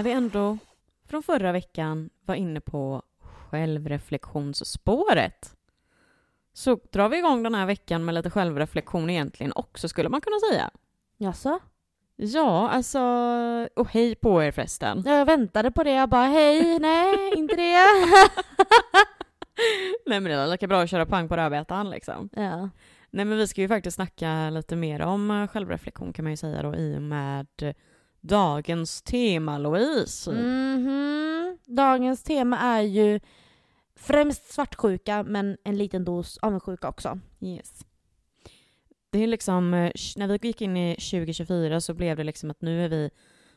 när vi ändå från förra veckan var inne på självreflektionsspåret så drar vi igång den här veckan med lite självreflektion egentligen också skulle man kunna säga. Jaså? Ja, alltså... Och hej på er förresten. Ja, jag väntade på det. Jag bara hej, nej, inte det. Nej men det är lika bra att köra pang på rödbetan liksom. ja. Nej men vi ska ju faktiskt snacka lite mer om självreflektion kan man ju säga då i och med dagens tema Louise. Mhm. Dagens tema är ju främst svartsjuka, men en liten dos avundsjuka också. Yes. Det är liksom, eh, när vi gick in i 2024 så blev det liksom att nu är vi,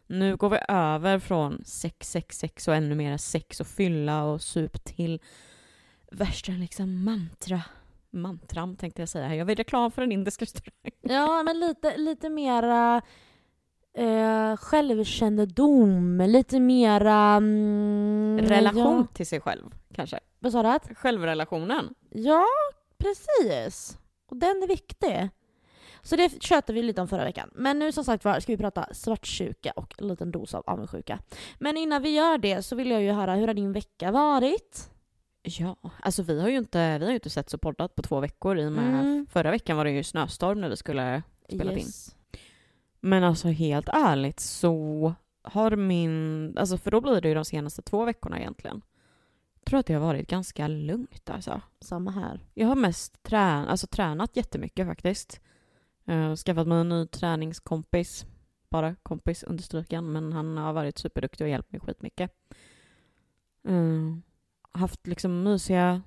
nu går vi över från sex, sex, sex och ännu mer sex och fylla och sup till värsta liksom mantra, mantram tänkte jag säga. Jag vill reklam för en indisk restaurang. Ja, men lite, lite mera eh, självkännedom, lite mera... Mm, Relation Ja, till sig själv kanske. vad sa du? att? Självrelationen. Ja, precis. Och den är viktig. Så det tjötade vi lite om förra veckan. Men nu som sagt var ska vi prata svartsjuka och en liten dos av avundsjuka. Men innan vi gör det så vill jag ju höra, hur har din vecka varit? Ja, alltså vi har ju inte, vi har ju inte sett så poddat på två veckor i och med Mm. förra veckan var det ju snöstorm när vi skulle Spelat in. Men alltså helt ärligt så har min, alltså för då blir det ju de senaste två veckorna egentligen. Jag tror att det har varit ganska lugnt alltså. Samma här. Jag har mest trän, alltså, tränat jättemycket faktiskt. Uh, skaffat mig en ny träningskompis. Bara kompis understrykan, men han har varit superduktig och hjälpt mig skitmycket. Uh, haft liksom mysiga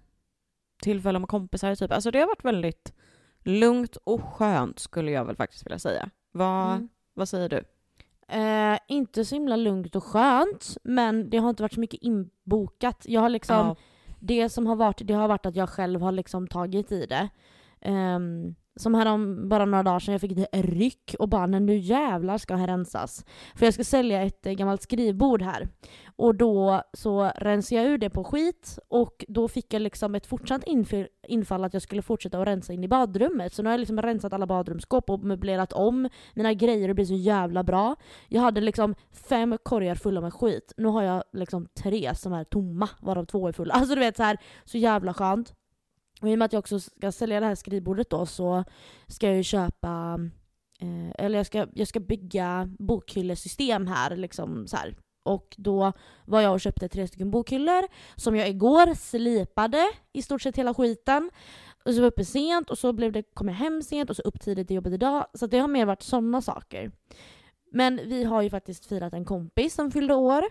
tillfällen med kompisar typ. Alltså det har varit väldigt lugnt och skönt skulle jag väl faktiskt vilja säga. Vad, Mm. vad säger du? Eh, inte så himla lugnt och skönt, men det har inte varit så mycket inbokat. Jag har liksom, Ja. det som har varit, det har varit att jag själv har liksom tagit i det. Um, som härom bara några dagar sedan, jag fick ett ryck och bara nu jävlar ska här rensas. För jag ska sälja ett eh, gammalt skrivbord här. Och då så rensade jag ur det på skit och då fick jag liksom ett fortsatt infall, infall att jag skulle fortsätta att rensa in i badrummet. Så nu har jag liksom rensat alla badrumsskåp och möblerat om mina grejer och det blir så jävla bra. Jag hade liksom fem korgar fulla med skit. Nu har jag liksom tre som är tomma, varav två är fulla. Alltså du vet så här, så jävla skönt. Och i och med att jag också ska sälja det här skrivbordet då så ska jag ju köpa, eh, eller jag ska, jag ska bygga bokhyllesystem här liksom så här. Och då var jag och köpte tre stycken bokhyllor som jag igår slipade i stort sett hela skiten. Och så var jag uppe sent och så blev det, kom jag hem sent och så upp tidigt till jobbet idag. Så det har mer varit sådana saker. Men vi har ju faktiskt firat en kompis som fyllde år.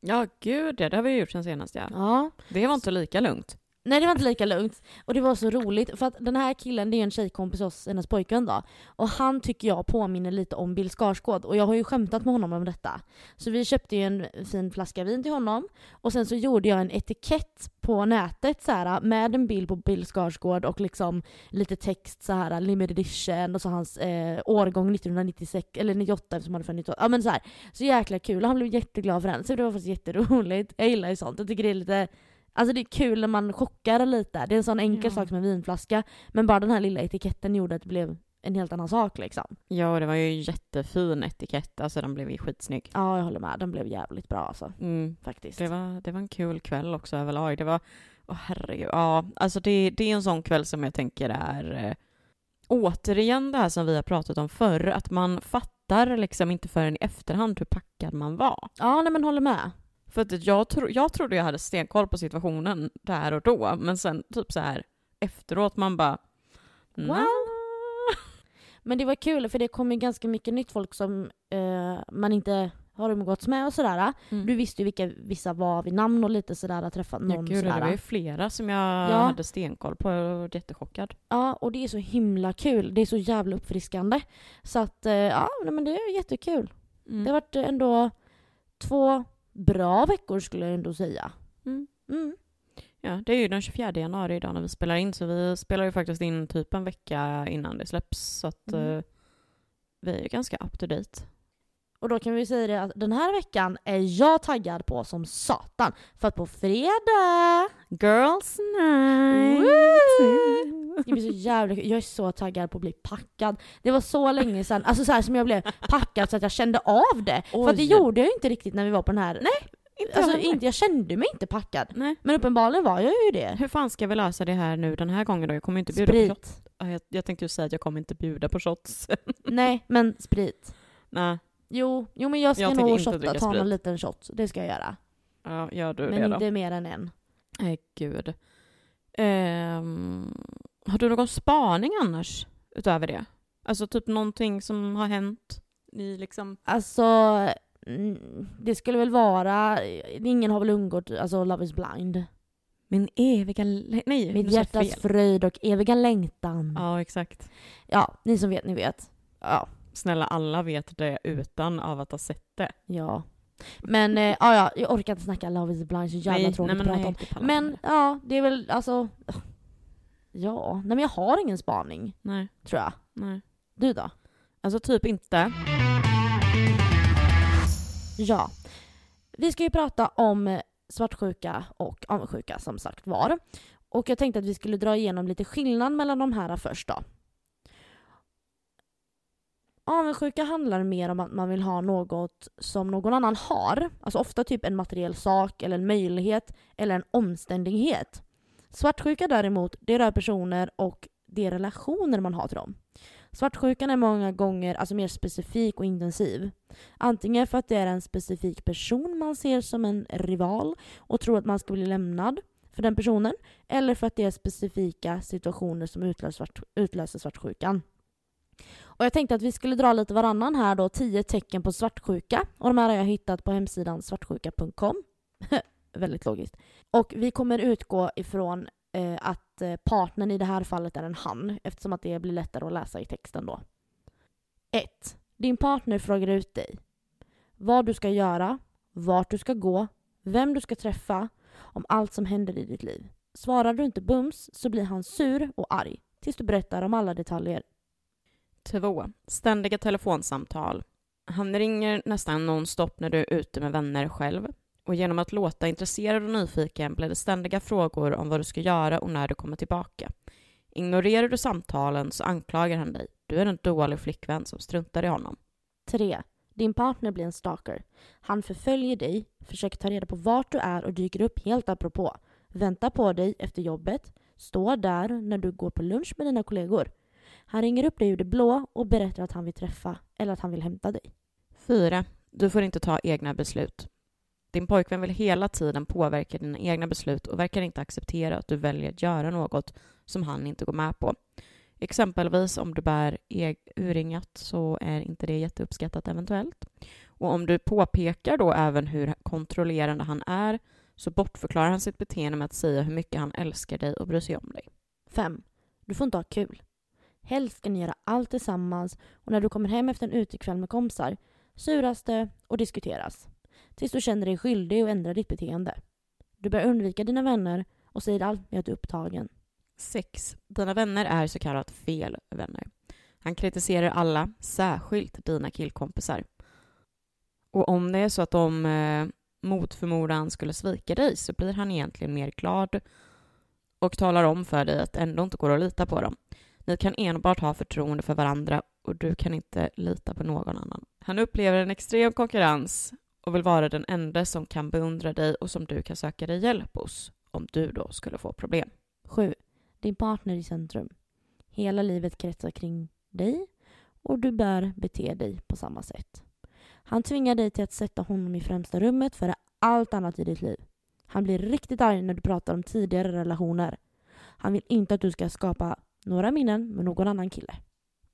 ja, gud ja, det har vi gjort sen senast ja. Ja. Det var inte lika lugnt. Nej det var inte lika lugnt. Och det var så roligt för att den här killen det är ju en tjejkompis hos hennes pojkvän då. Och han tycker jag påminner lite om Bill Skarsgård och jag har ju skämtat med honom om detta. Så vi köpte ju en fin flaska vin till honom och sen så gjorde jag en etikett på nätet så här med en bild på Bill Skarsgård och liksom lite text så här limited edition och så hans eh, årgång 1996 eller 98 eftersom han är född 98. Ja men så här. Så jäkla kul och han blev jätteglad för den. Så det var faktiskt jätteroligt. Jag gillar ju sånt. Jag tycker det är lite Alltså det är kul när man chockar lite. Det är en sån enkel Ja. sak som en vinflaska. Men bara den här lilla etiketten gjorde att det blev en helt annan sak liksom. Ja, och det var ju en jättefin etikett, alltså den blev ju skitsnygg. Ja, jag håller med. Den blev jävligt bra alltså. Mm. Faktiskt. Det var, det var en kul kväll också överlag. Det var, åh herregud, ja, alltså det, det är en sån kväll som jag tänker är eh, återigen det här som vi har pratat om förr, att man fattar liksom inte förrän i efterhand hur packad man var. Ja, nej men håller med. För att jag, tro, jag trodde jag hade stenkoll på situationen där och då, men sen typ så här efteråt man bara Wow. "Nja." Men det var kul för det kom ju ganska mycket nytt folk som eh, man inte har umgåtts med och sådär. Mm. Du visste ju vilka vissa var vid namn och lite sådär, träffat Ja, någon gud, det sådär. var ju flera som jag Ja. hade stenkoll på och var jättechockad. Ja, och det är så himla kul. Det är så jävla uppfriskande. Så att, eh, ja, men det är jättekul. Mm. Det har varit ändå två bra veckor skulle jag ändå säga. Mm. Mm. Ja, det är ju den 24 januari idag när vi spelar in, så vi spelar ju faktiskt in typ en vecka innan det släpps, så att Mm. eh, vi är ju ganska up to date. Och då kan vi säga det att den här veckan är jag taggad på som satan. För att på fredag... Girls night! Woo! ska bli så jävla. Jag är så taggad på att bli packad. Det var så länge sedan, alltså så som jag blev packad så att jag kände av det. För att det Oj. gjorde jag inte riktigt när vi var på den här. Nej, Inte alltså, jag inte, jag kände mig inte packad. Nej. Men uppenbarligen var jag ju det. Hur fan ska vi lösa det här nu den här gången då? Jag kommer inte bjuda på shots. Sprit. Ja, Jag, jag tänkte ju säga att jag kommer inte bjuda på shots. Nej, men sprit. Nej, Jo, jo men jag ska Jag nog shotta, ta någon liten shot. Det ska jag göra. ja, gör du Men det då? inte mer än en. Nej, gud. Ehm, har du någon spaning annars utöver det? Alltså typ någonting som har hänt i liksom... Alltså, mm, det skulle väl vara, ingen har väl undgått, alltså Love is blind. Min eviga... Nej, Mitt hjärtas fröjd och eviga längtan. Ja. Ja, exakt. ni som vet, ni vet. Ja. Snälla, alla vet det utan av att ha sett det. Ja. Men eh, ja, ja, jag orkar inte snacka Love is blind, så jävla nej, tråkigt nej, att prata om. Men ja, det är väl alltså... Ja, nej men jag har ingen spaning, Nej, tror jag. nej. Du då? Alltså typ inte. Ja. Vi ska ju prata om svartsjuka och avundsjuka som sagt var. Och jag tänkte att vi skulle dra igenom lite skillnad mellan de här först då. Avundsjuka handlar mer om att man vill ha något som någon annan har. Alltså ofta typ en materiell sak eller en möjlighet eller en omständighet. Svartsjuka däremot, det rör personer och de relationer man har till dem. Svartsjukan är många gånger alltså mer specifik och intensiv. Antingen för att det är en specifik person man ser som en rival och tror att man ska bli lämnad för den personen. Eller för att det är specifika situationer som utlöser, svart, utlöser svartsjukan. Och jag tänkte att vi skulle dra lite varannan här då, 10 tecken på svartsjuka. Och de här har jag hittat på hemsidan svartsjuka.com. Väldigt logiskt. Och vi kommer utgå ifrån eh, att eh, partnern i det här fallet är en han eftersom att det blir lättare att läsa i texten då. 1. Din partner frågar ut dig. Vad du ska göra, vart du ska gå, vem du ska träffa, om allt som händer i ditt liv. Svarar du inte bums så blir han sur och arg tills du berättar om alla detaljer. 2. Ständiga telefonsamtal. Han ringer nästan nonstop när du är ute med vänner själv. Och genom att låta intresserad och nyfiken blir det ständiga frågor om vad du ska göra och när du kommer tillbaka. Ignorerar du samtalen så anklagar han dig. Du är en dålig flickvän som struntar i honom. 3. Din partner blir en stalker. Han förföljer dig, försöker ta reda på vart du är och dyker upp helt apropå. Väntar på dig efter jobbet, står där när du går på lunch med dina kollegor. Han ringer upp dig ur det blå och berättar att han vill träffa eller att han vill hämta dig. 4. Du får inte ta egna beslut. Din pojkvän vill hela tiden påverka dina egna beslut och verkar inte acceptera att du väljer att göra något som han inte går med på. Exempelvis om du bär eg- urringat så är inte det jätteuppskattat eventuellt. Och om du påpekar då även hur kontrollerande han är så bortförklarar han sitt beteende med att säga hur mycket han älskar dig och bryr sig om dig. 5. Du får inte ha kul. Helst ska ni göra allt tillsammans och när du kommer hem efter en utekväll med kompisar suras det och diskuteras. Tills du känner dig skyldig och ändrar ditt beteende. Du bör undvika dina vänner och säger allt med att du är upptagen. 6. Dina vänner är så kallat fel vänner. Han kritiserar alla, särskilt dina killkompisar. Och om det är så att de eh, mot förmodan skulle svika dig så blir han egentligen mer glad och talar om för dig att det ändå inte går att lita på dem. Ni kan enbart ha förtroende för varandra och du kan inte lita på någon annan. Han upplever en extrem konkurrens och vill vara den enda som kan beundra dig och som du kan söka dig hjälp hos om du då skulle få problem. 7. Din partner i centrum. Hela livet kretsar kring dig och du bör bete dig på samma sätt. Han tvingar dig till att sätta honom i främsta rummet före allt annat i ditt liv. Han blir riktigt arg när du pratar om tidigare relationer. Han vill inte att du ska skapa några minnen med någon annan kille.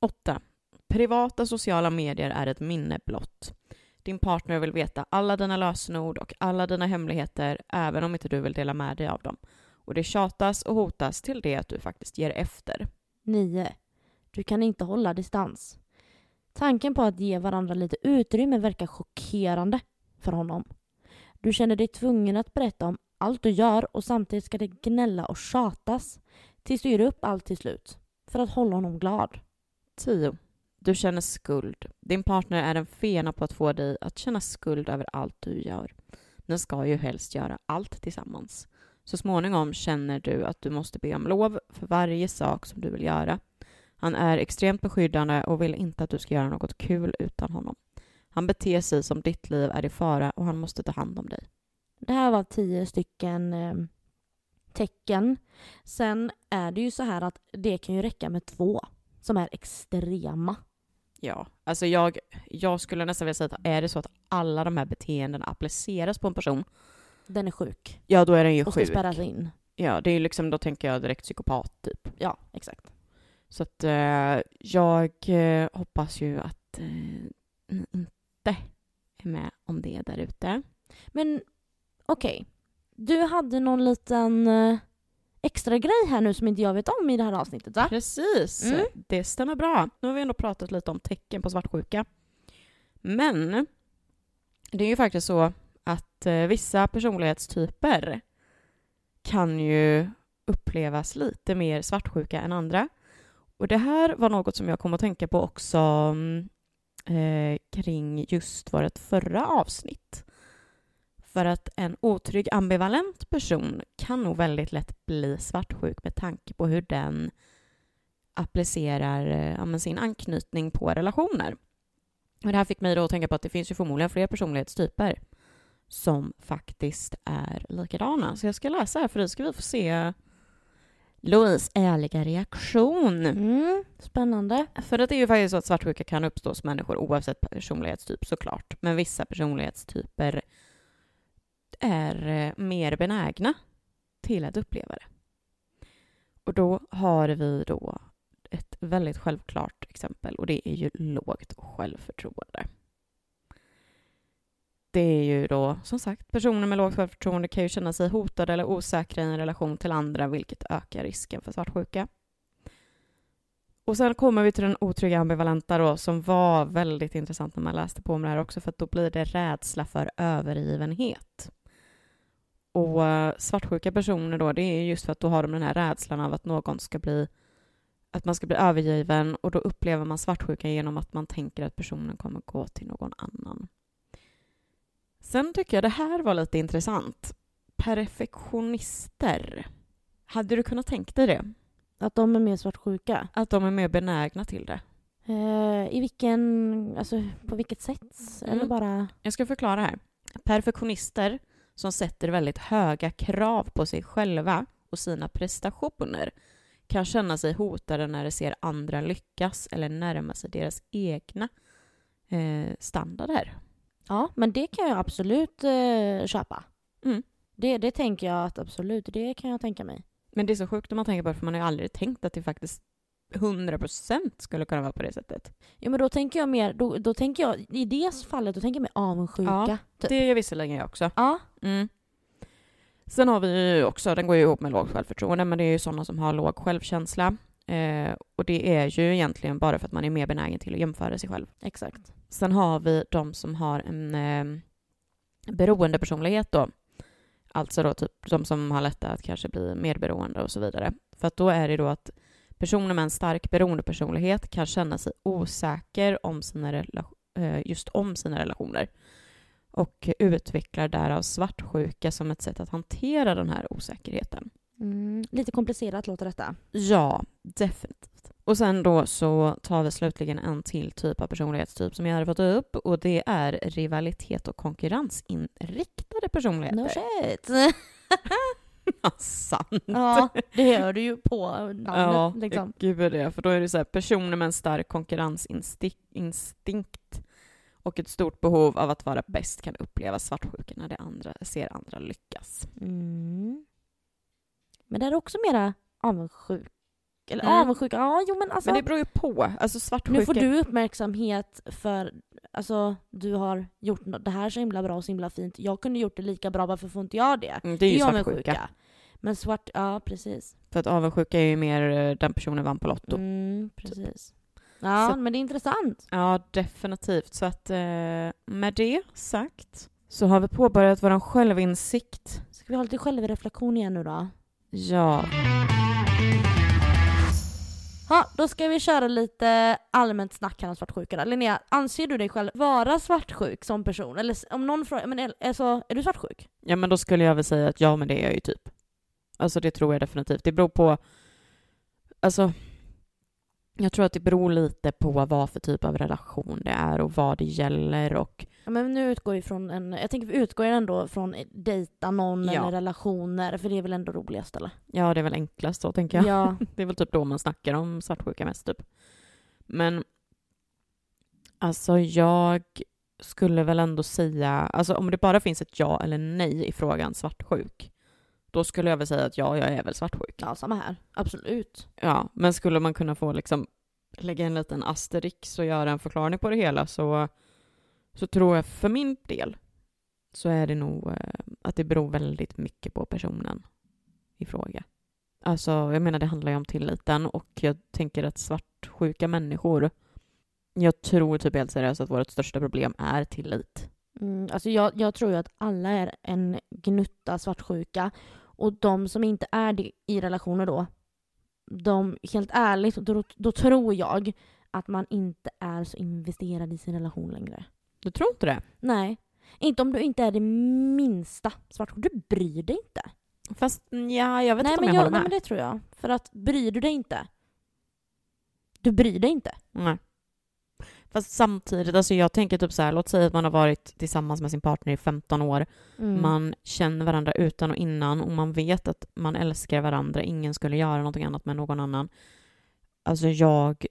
8. Privata sociala medier är ett minne blott. Din partner vill veta alla dina lösenord och alla dina hemligheter även om inte du vill dela med dig av dem. Och det tjatas och hotas till det att du faktiskt ger efter. 9. Du kan inte hålla distans. Tanken på att ge varandra lite utrymme verkar chockerande för honom. Du känner dig tvungen att berätta om allt du gör och samtidigt ska det gnälla och tjatas tills du ger upp allt till slut för att hålla honom glad. 10. Du känner skuld. Din partner är en fena på att få dig att känna skuld över allt du gör. Ni ska ju helst göra allt tillsammans. Så småningom känner du att du måste be om lov för varje sak som du vill göra. Han är extremt beskyddande och vill inte att du ska göra något kul utan honom. Han beter sig som ditt liv är i fara och han måste ta hand om dig. Det här var tio stycken eh, tecken. Sen är det ju så här att det kan ju räcka med två som är extrema. Ja, alltså jag, jag skulle nästan vilja säga att är det så att alla de här beteendena appliceras på en person, Den är sjuk ja då är den ju och ska sjuk. spärras in. Ja, det är ju liksom, då tänker jag direkt psykopat typ. Ja, exakt. Så att eh, jag eh, hoppas ju att eh, ni inte är med om det där ute. Men okej, du hade någon liten eh, extra grej här nu som inte jag vet om i det här avsnittet va? Precis, Mm. det stämmer bra. Nu har vi ändå pratat lite om tecken på svartsjuka. Men det är ju faktiskt så att eh, vissa personlighetstyper kan ju upplevas lite mer svartsjuka än andra. Och det här var något som jag kom att tänka på också mm, eh, kring just vårt förra avsnitt. För att en otrygg ambivalent person kan nog väldigt lätt bli svartsjuk med tanke på hur den applicerar eh, ja, sin anknytning på relationer. Och det här fick mig då att tänka på att det finns ju förmodligen fler personlighetstyper som faktiskt är likadana. Så jag ska läsa här för dig ska vi få se Louise ärliga reaktion. Mm, spännande. För det är ju faktiskt så att svartsjuka kan uppstå hos människor oavsett personlighetstyp såklart. Men vissa personlighetstyper är eh, mer benägna till att uppleva det. Och då har vi då ett väldigt självklart exempel och det är ju lågt självförtroende. Det är ju då, som sagt, personer med lågt självförtroende kan ju känna sig hotade eller osäkra i en relation till andra, vilket ökar risken för svartsjuka. Och sen kommer vi till den otrygga ambivalenta då, som var väldigt intressant när man läste på om det här också, för att då blir det rädsla för övergivenhet. Och eh, svartsjuka personer då, det är just för att då har de den här rädslan av att någon ska bli att man ska bli övergiven och då upplever man svartsjuka genom att man tänker att personen kommer gå till någon annan. Sen tycker jag det här var lite intressant. Perfektionister. Hade du kunnat tänka dig det? Att de är mer svartsjuka. Att de är mer benägna till det? Eh, I vilken, alltså på vilket sätt? Mm. Eller bara... Jag ska förklara här. Perfektionister som sätter väldigt höga krav på sig själva och sina prestationer kan känna sig hotade när de ser andra lyckas eller närma sig deras egna eh, standarder. Ja, men det kan jag absolut eh, köpa. Mm. Det, det tänker jag att absolut, det kan jag tänka mig. Men det är så sjukt om man tänker på det, för man har ju aldrig tänkt att det faktiskt 100% skulle kunna vara på det sättet. Ja men då tänker jag mer, då, då tänker jag, i det fallet, då tänker jag mer avundsjuka. Ja, typ. Det gör visserligen jag också. ja. Mm. Sen har vi ju också, den går ju ihop med lågt självförtroende, men det är ju sådana som har låg självkänsla. Eh, och det är ju egentligen bara för att man är mer benägen till att jämföra sig själv. exakt. Sen har vi de som har en eh, beroendepersonlighet då. Alltså då typ de som har lättare att kanske bli medberoende och så vidare. För att då är det då att personer med en stark beroendepersonlighet kan känna sig osäker om sina eh, just om sina relationer och utvecklar därav svartsjuka som ett sätt att hantera den här osäkerheten. Mm, lite komplicerat låter detta. Ja, definitivt. Och sen då så tar vi slutligen en till typ av personlighetstyp som jag hade fått upp och det är rivalitet och konkurrensinriktade personligheter. No shit. Ja, sant. ja, det hör du ju på namnet Ja, liksom. gud det är. För då är det så här, personer med en stark konkurrensinstinkt och ett stort behov av att vara bäst kan uppleva svartsjuka när de andra, ser andra lyckas. Mm. Men det är också mera avundsjuk. Eller Mm. avundsjuka, ja jo men alltså. Men det beror ju på. Alltså svartsjuka... Nu får du uppmärksamhet för alltså, du har gjort det här så himla bra och så himla fint. Jag kunde gjort det lika bra, varför får inte jag det? Mm, det är ju svartsjuka. Men svart, ja precis. För att avundsjuka är ju mer eh, den personen vann på Lotto. Mm, precis. Ja, Så- men det är intressant. Ja, definitivt. Så att eh, med det sagt så har vi påbörjat vår självinsikt. Ska vi ha lite självreflektion igen nu då? Ja, ha, då ska vi köra lite allmänt snack här om svartsjuka då. Linnea, anser du dig själv vara svartsjuk som person? Eller om någon frågar, men är- alltså, är du svartsjuk? ja men då skulle jag väl säga att ja, men det är jag ju typ. Alltså det tror jag definitivt. Det beror på, alltså jag tror att det beror lite på vad för typ av relation det är och vad det gäller och Ja, men nu utgår vi från en, jag tänker vi utgår ändå från dejta någon Ja. eller relationer, för det är väl ändå roligast eller? ja, det är väl enklast så tänker jag. Ja. Det är väl typ då man snackar om svartsjuka mest typ. Men alltså jag skulle väl ändå säga, alltså om det bara finns ett ja eller nej i frågan svartsjuk, då skulle jag väl säga att ja, jag är väl svartsjuk. ja, samma här. Absolut. Ja, men skulle man kunna få liksom lägga en liten asterix och göra en förklaring på det hela så, så tror jag för min del så är det nog eh, att det beror väldigt mycket på personen i fråga. Alltså, jag menar det handlar ju om tilliten och jag tänker att svartsjuka människor, jag tror typ helt seriöst att vårt största problem är tillit. Mm, alltså jag, jag tror ju att alla är en gnutta svartsjuka och de som inte är det i relationer då, de, helt ärligt, då, då tror jag att man inte är så investerad i sin relation längre. Du tror inte det? Nej. Inte om du inte är det minsta svartsjuk. Du bryr dig inte. Fast ja, jag vet nej, inte om men jag, jag, håller nej, med. men det tror jag. För att bryr du dig inte, du bryr dig inte. Nej. Fast samtidigt, alltså jag tänker typ så här, låt säga att man har varit tillsammans med sin partner i 15 år. Mm. Man känner varandra utan och innan och man vet att man älskar varandra. Ingen skulle göra någonting annat med någon annan. Alltså jag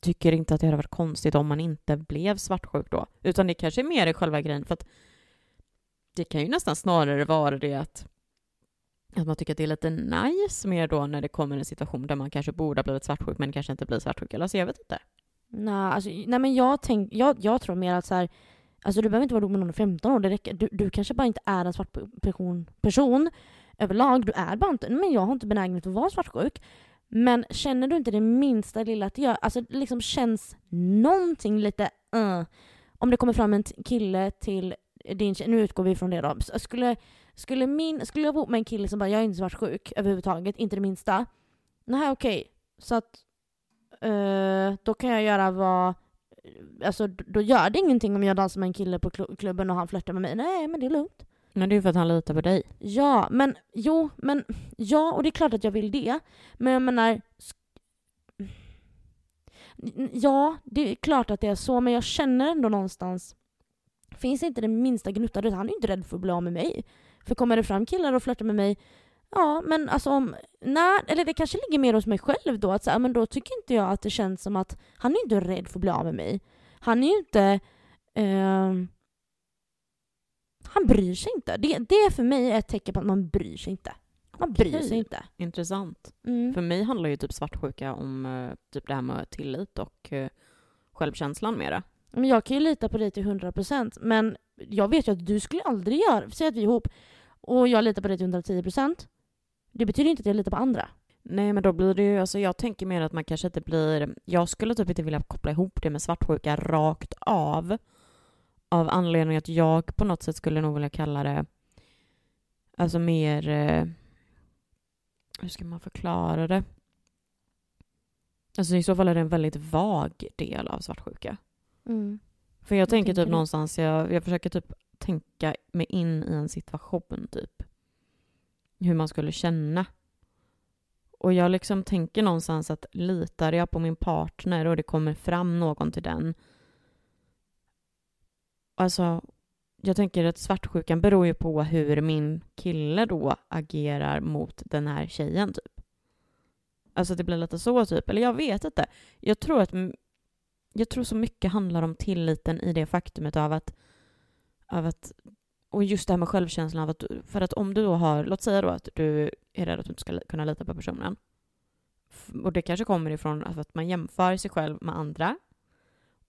tycker inte att det hade varit konstigt om man inte blev svartsjuk då. Utan det kanske är mer i själva grejen för att det kan ju nästan snarare vara det att att man tycker att det är lite nice mer då när det kommer en situation där man kanske borde ha blivit svartsjuk men kanske inte blir svartsjuk. Eller alltså jag vet inte. Nej, alltså, nej men jag, tänk, jag, jag tror mer att så här, alltså du behöver inte vara ihop med någon i 15 år. Det räcker. Du, du kanske bara inte är en svart person, person överlag. Du är bara inte, men jag har inte benägenhet att vara svartsjuk. Men känner du inte det minsta lilla att det gör, alltså det liksom känns någonting lite uh, Om det kommer fram en kille till din tjej, nu utgår vi från det då. Skulle, skulle, min, skulle jag bo med en kille som bara, jag är inte svartsjuk överhuvudtaget, inte det minsta. Nej okej. Så att då kan jag göra vad... Alltså då gör det ingenting om jag dansar med en kille på klu- klubben och han flörtar med mig. Nej, men det är lugnt. Men det är ju för att han litar på dig. Ja, men jo, men ja, och det är klart att jag vill det. Men jag menar... Ja, det är klart att det är så, men jag känner ändå någonstans... Finns inte det minsta gnutta, han är ju inte rädd för att bli av med mig. För kommer det fram killar och flörtar med mig, ja men alltså om... Nej, eller det kanske ligger mer hos mig själv då, att så här, men då tycker inte jag att det känns som att han är inte rädd för att bli av med mig. Han är ju inte... ehm, han bryr sig inte. Det, det är för mig ett tecken på att man bryr sig inte. Man bryr Okej. sig inte. Intressant. Mm. För mig handlar ju typ svartsjuka om eh, typ det här med tillit och eh, självkänslan mera. Men jag kan ju lita på dig till 100% men jag vet ju att du skulle aldrig göra, säg att vi är ihop och jag litar på dig till 110% det betyder inte att jag litar på andra. Nej men då blir det ju, alltså jag tänker mer att man kanske inte blir, jag skulle typ inte vilja koppla ihop det med svartsjuka rakt av. Av anledning att jag på något sätt skulle nog vilja kalla det, alltså mer, eh, hur ska man förklara det? Alltså i så fall är det en väldigt vag del av svartsjuka. För jag Hur tänker tänker typ du? någonstans, jag, jag försöker typ tänka mig in i en situation typ. Hur man skulle känna. Och jag liksom tänker någonstans att litar jag på min partner och det kommer fram någon till den. Alltså, jag tänker att svartsjukan beror ju på hur min kille då agerar mot den här tjejen typ. Alltså det blir lite så typ, eller jag vet inte. Jag tror att jag tror så mycket handlar om tilliten i det faktumet av att, av att och just det här med självkänslan av att, för att om du då har, låt säga då att du är rädd att du inte ska kunna lita på personen. Och det kanske kommer ifrån att man jämför sig själv med andra.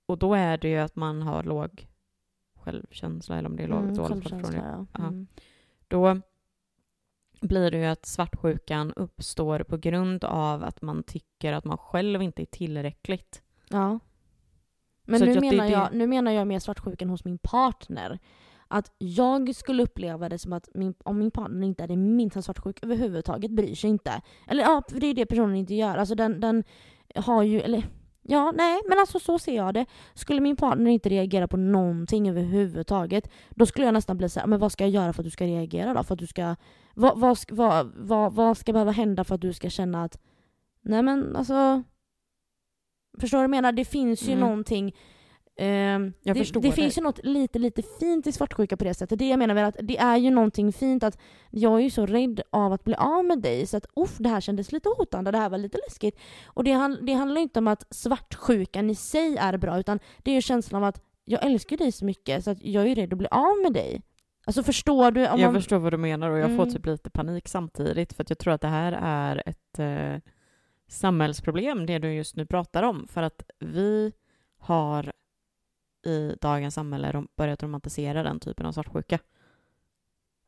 Och då är det ju att man har låg självkänsla, eller om det är låg, Mm, dåligt självkänsla, ja. Mm. Då blir det ju att svartsjukan uppstår på grund av att man tycker att man själv inte är tillräckligt. ja. Men nu menar, det- jag, nu menar jag mer svartsjukan hos min partner. Att jag skulle uppleva det som att min, om min partner inte är det minsta svartsjuk överhuvudtaget, bryr sig inte. Eller ja, för det är det personen inte gör. Alltså den, den har ju, eller Ja, nej, men alltså så ser jag det. Skulle min partner inte reagera på någonting överhuvudtaget, då skulle jag nästan bli så här, men vad ska jag göra för att du ska reagera då? För att du ska, vad, vad, vad, vad, vad ska behöva hända för att du ska känna att, nej men alltså, förstår du vad jag menar? Det finns ju Mm. någonting Jag det, förstår det det. finns ju något lite, lite fint i svartsjuka på det sättet. Det jag menar är att det är ju någonting fint att jag är ju så rädd av att bli av med dig så att uff, det här kändes lite hotande, det här var lite läskigt. Och det, det handlar inte om att svartsjukan i sig är bra utan det är ju känslan av att jag älskar dig så mycket så att jag är rädd att bli av med dig. Alltså förstår du? Om jag man, förstår vad du menar och jag får Mm. typ lite panik samtidigt för att jag tror att det här är ett eh, samhällsproblem, det du just nu pratar om. För att vi har i dagens samhälle börjat romantisera den typen av svartsjuka.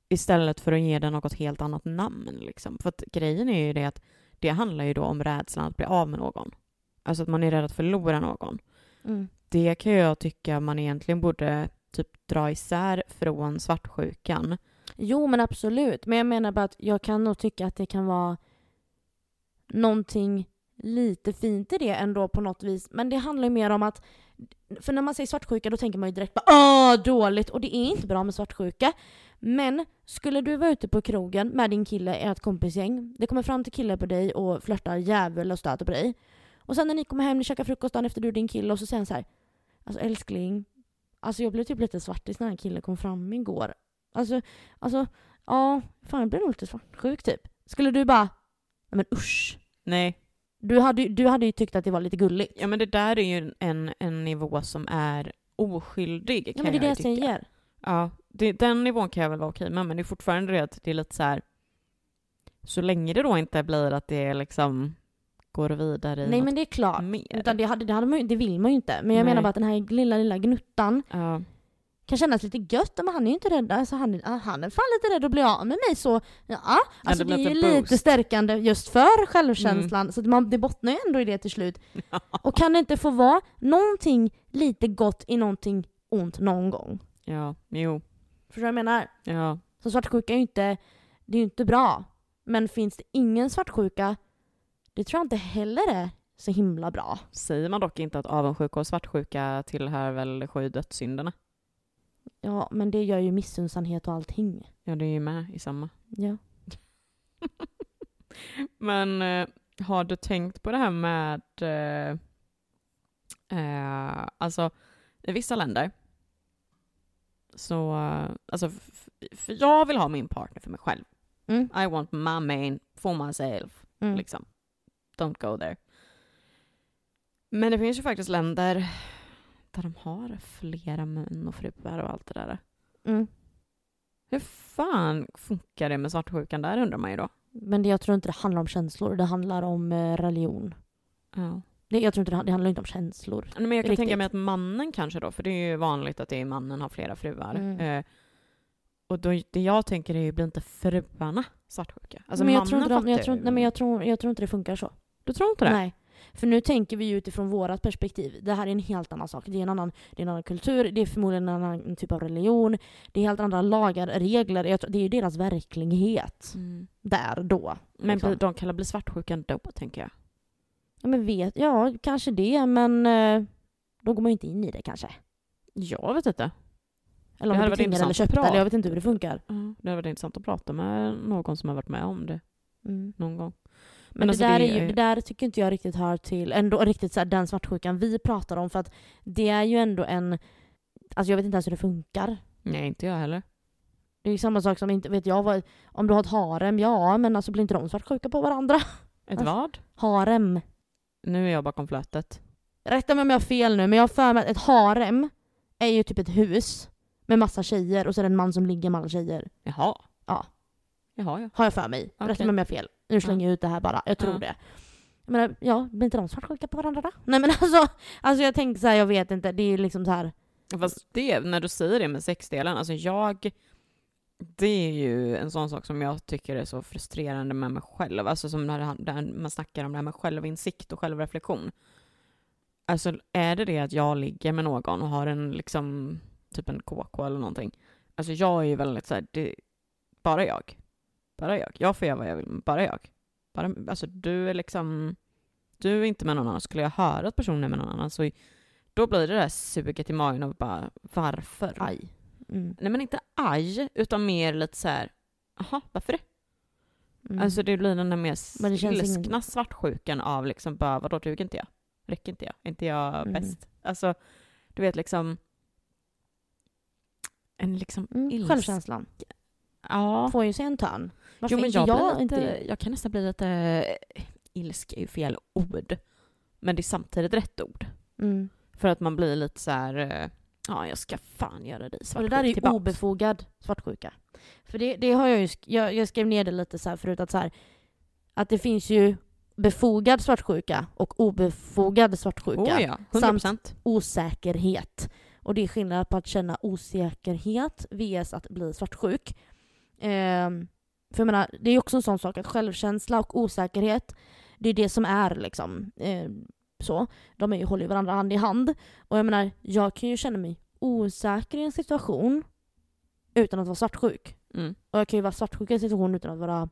Istället för att ge den något helt annat namn. Liksom. För att grejen är ju det att det handlar ju då om rädslan att bli av med någon. Alltså att man är rädd att förlora någon. mm. Det kan jag tycka man egentligen borde typ dra isär från svartsjukan. Jo men absolut. Men jag menar bara att jag kan nog tycka att det kan vara någonting lite fint i det ändå på något vis. Men det handlar ju mer om att för när man säger svartsjuka då tänker man ju direkt bara åh dåligt och det är inte bra med svartsjuka. Men skulle du vara ute på krogen med din kille, ert kompisgäng, det kommer fram till killar på dig och flörtar djävul och stöter på dig. Och sen när ni kommer hem, ni käkar frukost dagen efter du och din kille och så säger han så här Alltså älskling, alltså jag blev typ lite svartis när en kille kom fram igår. Alltså, alltså, ja, fan jag blev nog lite svartsjuk typ. Skulle du bara, nej men usch. Nej, du hade, du hade ju tyckt att det var lite gulligt. ja men det där är ju en, en nivå som är oskyldig. Ja kan men det är det jag säger. Ja, det, den nivån kan jag väl vara okej med, men det är fortfarande det att det är lite så här. Så länge det då inte blir att det liksom går vidare i Nej något men det är klart. mer. Utan det, hade, det, hade man, det vill man ju inte. Men jag Nej. menar bara att den här lilla, lilla gnuttan Ja, kan kännas lite gött. Men han är ju inte rädd. Alltså han, är- han är fan lite rädd att bli av med mig så ja. Alltså det det, är ju lite lite boost. stärkande just för självkänslan. Så att man, det bottnar ju ändå i det till slut. Och kan det inte få vara någonting lite gott i någonting ont någon gång? ja, jo, Förstår du vad jag menar? ja. Så svartsjuka är ju inte, det är ju inte bra. Men finns det ingen svartsjuka, det tror jag inte heller är så himla bra. Säger man dock inte att avundsjuka och svartsjuka tillhör väl sju dödssynderna? Ja, men det gör ju missunnsamhet och allting. Ja, det är ju med i samma. Ja. Men eh, har du tänkt på det här med, eh, eh, alltså i vissa länder så, eh, alltså för jag vill ha min partner för mig själv. Mm. I want my main for myself, Mm. liksom. Don't go there. Men det finns ju faktiskt länder där de har flera män och fruar och allt det där. Mm. Hur fan funkar det med svartsjukan där undrar man ju då. Men det, jag tror inte det handlar om känslor, det handlar om eh, religion. Ja. Det, jag tror inte det, det handlar inte om känslor. Nej, Men jag kan Riktigt. tänka mig att mannen kanske då, för det är ju vanligt att det är mannen har flera fruar. Mm. Eh, och då, det jag tänker är ju, blir inte fruarna svartsjuka? Alltså men jag mannen tror, inte de, jag, tror, nej, men jag, tror, jag tror inte det funkar så. Du tror inte det? Nej. För nu tänker vi ju utifrån vårat perspektiv. Det här är en helt annan sak. Det är en annan, det är en annan kultur, det är förmodligen en annan typ av religion. Det är helt andra lagar, regler. Det är ju deras verklighet Mm. där då. Men liksom. de kan bli svartsjuka ändå, tänker jag. Ja, men vet, ja, kanske det, men eh, då går man ju inte in i det kanske. Jag vet inte. Eller Det om det varit blir eller köpta, eller jag vet inte hur det funkar. Det hade varit intressant att prata med någon som har varit med om det Mm. någon gång. Men, alltså, det, där det är ju, det där tycker inte jag riktigt hör till ändå riktigt så här, den svartsjukan vi pratar om för att det är ju ändå en Alltså jag vet inte ens hur det funkar. Nej, inte jag heller. Det är ju samma sak som inte vet jag vad, om du har ett harem, ja men alltså blir inte de svartsjuka på varandra? Ett Alltså- vad? Harem. Nu är jag bakom flötet. Rätta mig om jag har fel nu men jag har för mig att ett harem är ju typ ett hus med massa tjejer och så är det en man som ligger med alla tjejer. Jaha. Ja. Jaha, ja. Har jag för mig. Rätta Okej. mig om jag har fel. Nu slänger jag ut det här bara. Jag tror det. Jag menar, ja, blir inte de svartsjuka på varandra då? Nej men alltså, alltså jag tänker så här, jag vet inte. Det är liksom så här. Fast det, när du säger det med sexdelen, alltså jag, det är ju en sån sak som jag tycker är så frustrerande med mig själv, alltså som när, man snackar om det här med självinsikt och självreflektion. Alltså är det det att jag ligger med någon och har en liksom, typ en KK eller någonting, alltså jag är ju väldigt såhär, det, bara jag. Bara jag. Jag får göra vad jag vill, bara jag. Bara, alltså du är liksom, du är inte med någon annan, skulle jag höra att personen är med någon annan så då blir det där suget i magen av bara varför? Aj. Mm. Nej men inte aj, utan mer lite så här, aha, varför det? Mm. Alltså det blir den där mer ilskna ingen- svartsjukan av liksom bara, vadå duger inte jag? Räcker inte jag? Är inte jag Mm. bäst? Alltså, du vet liksom en liksom mm. ilsk- Självkänslan Ja. får ju sig en törn. Varför Jo, men jag, jag? blir lite, jag kan nästan bli lite... eh, Ilska är ju fel ord. Men det är samtidigt rätt ord. Mm. För att man blir lite så här... eh, Ja, jag ska fan göra dig svartsjuk det där är ju tillbaks. obefogad svartsjuka. För det, det har jag ju, jag, jag skrev ner det lite så här förut att så här, att det finns ju befogad svartsjuka och obefogad svartsjuka. Oh ja, 100 procent. Osäkerhet. Och det är skillnad på att känna osäkerhet vs att bli svartsjuk. Ehm, för jag menar, det är också en sån sak att självkänsla och osäkerhet, det är det som är liksom ehm, så. De är ju, håller ju varandra hand i hand. Och jag menar, jag kan ju känna mig osäker i en situation utan att vara svartsjuk. Mm. Och jag kan ju vara svartsjuk i en situation utan att vara...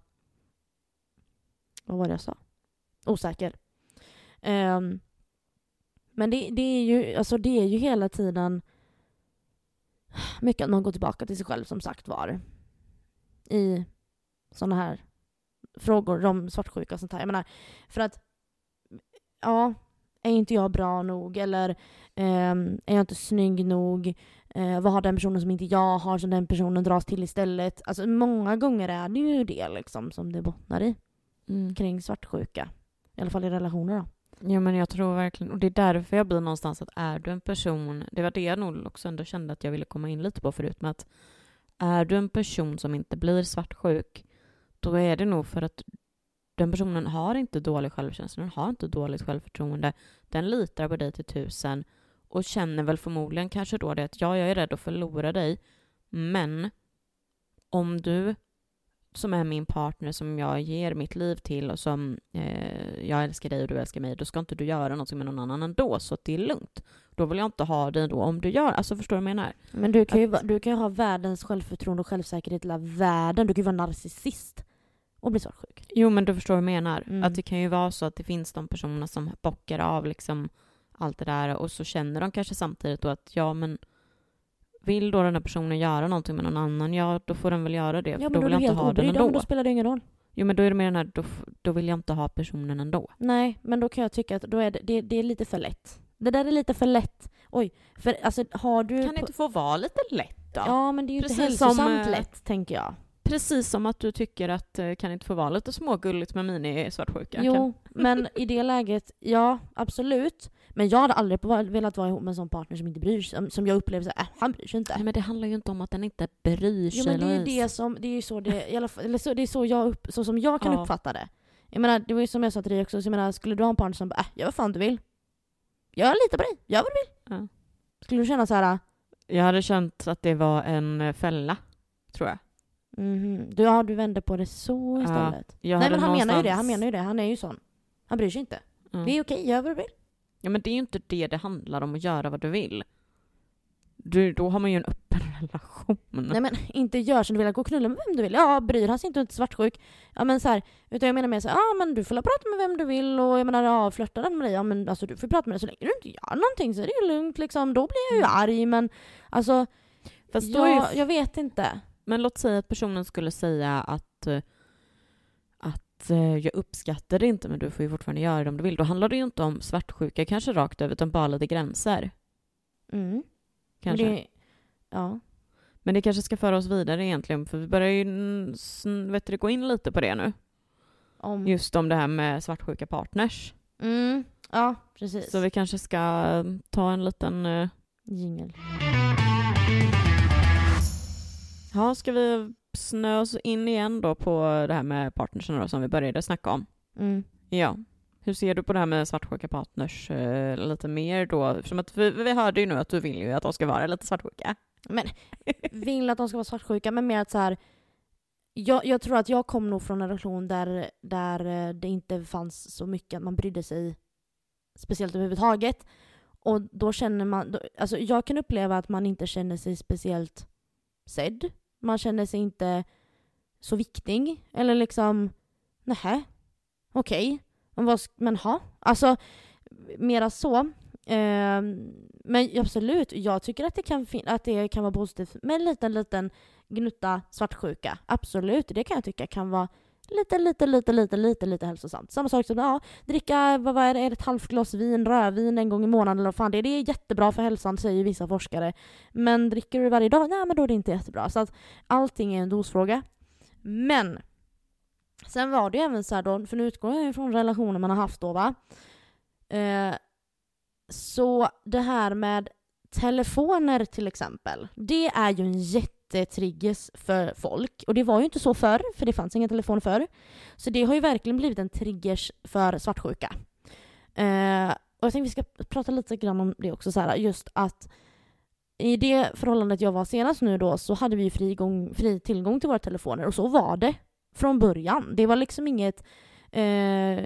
Vad var det jag sa? Osäker. Ehm, men det, det, är ju, alltså det är ju hela tiden mycket att man går tillbaka till sig själv som sagt var. I sådana här frågor om svartsjuka och sånt här. Jag menar, för att ja, är inte jag bra nog? Eller ehm, är jag inte snygg nog? Eh, vad har den personen som inte jag har som den personen dras till istället? Alltså många gånger är det ju det liksom som det bottnar i Mm. kring svartsjuka. I alla fall i relationer då. Ja men jag tror verkligen, och det är därför jag blir någonstans att är du en person, det var det jag nog också ändå kände att jag ville komma in lite på förut med att är du en person som inte blir svartsjuk, då är det nog för att den personen har inte dålig självkänsla, den har inte dåligt självförtroende, den litar på dig till tusen och känner väl förmodligen kanske då det att ja, jag är rädd att förlora dig, men om du som är min partner som jag ger mitt liv till och som eh, jag älskar dig och du älskar mig, då ska inte du göra någonting med någon annan ändå, så att det är lugnt. Då vill jag inte ha dig då om du gör, alltså förstår du vad jag menar? Men du kan, ju, Att- va- du kan ju ha världens självförtroende och självsäkerhet i hela världen. Du kan ju vara narcissist och bli svartsjuk. Jo men du förstår vad jag menar. Mm. Att det kan ju vara så att det finns de personerna som bockar av liksom allt det där och så känner de kanske samtidigt då att ja men vill då den här personen göra någonting med någon annan, ja då får den väl göra det. Ja, men då då vill jag inte ha den ändå. då spelar det ingen roll. Jo men då är det mer den här, då, då vill jag inte ha personen ändå. Nej, men då kan jag tycka att då är det, det, det är lite för lätt. Det där är lite för lätt. Oj, för alltså har du... Kan det inte få vara lite lätt då? Ja, men det är ju Precis inte hälsosamt som, eh, lätt, tänker jag. Precis som att du tycker att eh, kan inte få vara lite smågulligt med mini-svartsjuka? Jo, Kan... men i det läget, ja absolut. Men jag hade aldrig velat vara ihop med en sån partner som inte bryr sig. Som- jag upplever så här, äh, han bryr sig inte. Nej men det handlar ju inte om att den inte bryr sig Jo men det är ju det som, det är ju så det, i alla fall, eller så, det är så, jag upp, så som jag kan Ja. uppfatta det. Jag menar, det var ju som jag sa till dig också, så jag menar, skulle du ha en partner som bara, äh, gör vad fan du vill. Jag litar på dig, gör vad du vill. Ja. Skulle du känna så här, Jag hade känt att det var en fälla, tror jag. Mhm, du, ja, du vänder på det så Ja, istället. jag Nej men han menar ju det, någonstans- han menar ju det, han är ju sån. Han bryr sig inte. Ja. Det är okej, gör vad du vill. Ja men det är ju inte det det handlar om, att göra vad du vill. Du, då har man ju en öppen relation. Nej men inte gör som du vill, gå och knulla med vem du vill. Ja, bryr han sig inte och inte svartsjuk. Ja men så här, utan jag menar mer så här, ja men du får la prata med vem du vill och jag menar ja, flörtar den med dig, ja men alltså du får prata med dig så länge du inte gör någonting så är det ju lugnt liksom. Då blir jag ju arg men alltså, Fast jag, jag vet inte. Men låt säga att personen skulle säga att, eh, att eh, jag uppskattar det inte men du får ju fortfarande göra det om du vill. Då handlar det ju inte om svartsjuka kanske rakt över utan bara lite gränser. Mm. Kanske. det, ja. Men det kanske ska föra oss vidare egentligen, för vi börjar ju vet du, gå in lite på det nu. Om, Just om det här med svartsjuka partners. mm, ja, precis. Så vi kanske ska ta en liten... eh, Jingel. Ja, ska vi snö oss in igen då på det här med partnersen då, som vi började snacka om? Mm. Ja. Hur ser du på det här med svartsjuka partners eh, lite mer då? Att vi, vi hörde ju nu att du vill ju att de ska vara lite svartsjuka. Men vill att de ska vara svartsjuka, men mer att så här. Jag, jag tror att jag kom nog från en relation där, där eh, det inte fanns så mycket att man brydde sig speciellt överhuvudtaget. Och då känner man, då, alltså jag kan uppleva att man inte känner sig speciellt sedd. Man känner sig inte så viktig. Eller liksom, nähä, okej. Okay. vad, men ha, alltså mera så. Ehm, men absolut, jag tycker att det, kan fin- att det kan vara positivt med en liten, liten gnutta svartsjuka. Absolut, det kan jag tycka kan vara lite, lite, lite, lite, lite, lite hälsosamt. Samma sak som ja, dricka, vad, vad är det, ett halvt glas vin, rödvin en gång i månaden eller vad fan det är. Det är jättebra för hälsan säger vissa forskare. Men dricker du det varje dag, nej men då är det inte jättebra. Så att allting är en dosfråga. Men sen var det ju även så här då, för nu utgår jag från relationer man har haft då va. Eh, så det här med telefoner till exempel, det är ju en jättetriggers för folk. Och det var ju inte så förr, för det fanns inga telefoner förr. Så det har ju verkligen blivit en triggers för svartsjuka. Eh, och jag tänkte vi ska prata lite grann om det också, så här, just att i det förhållandet jag var senast nu då så hade vi ju fri, gång, fri tillgång till våra telefoner och så var det från början. Det var liksom inget eh,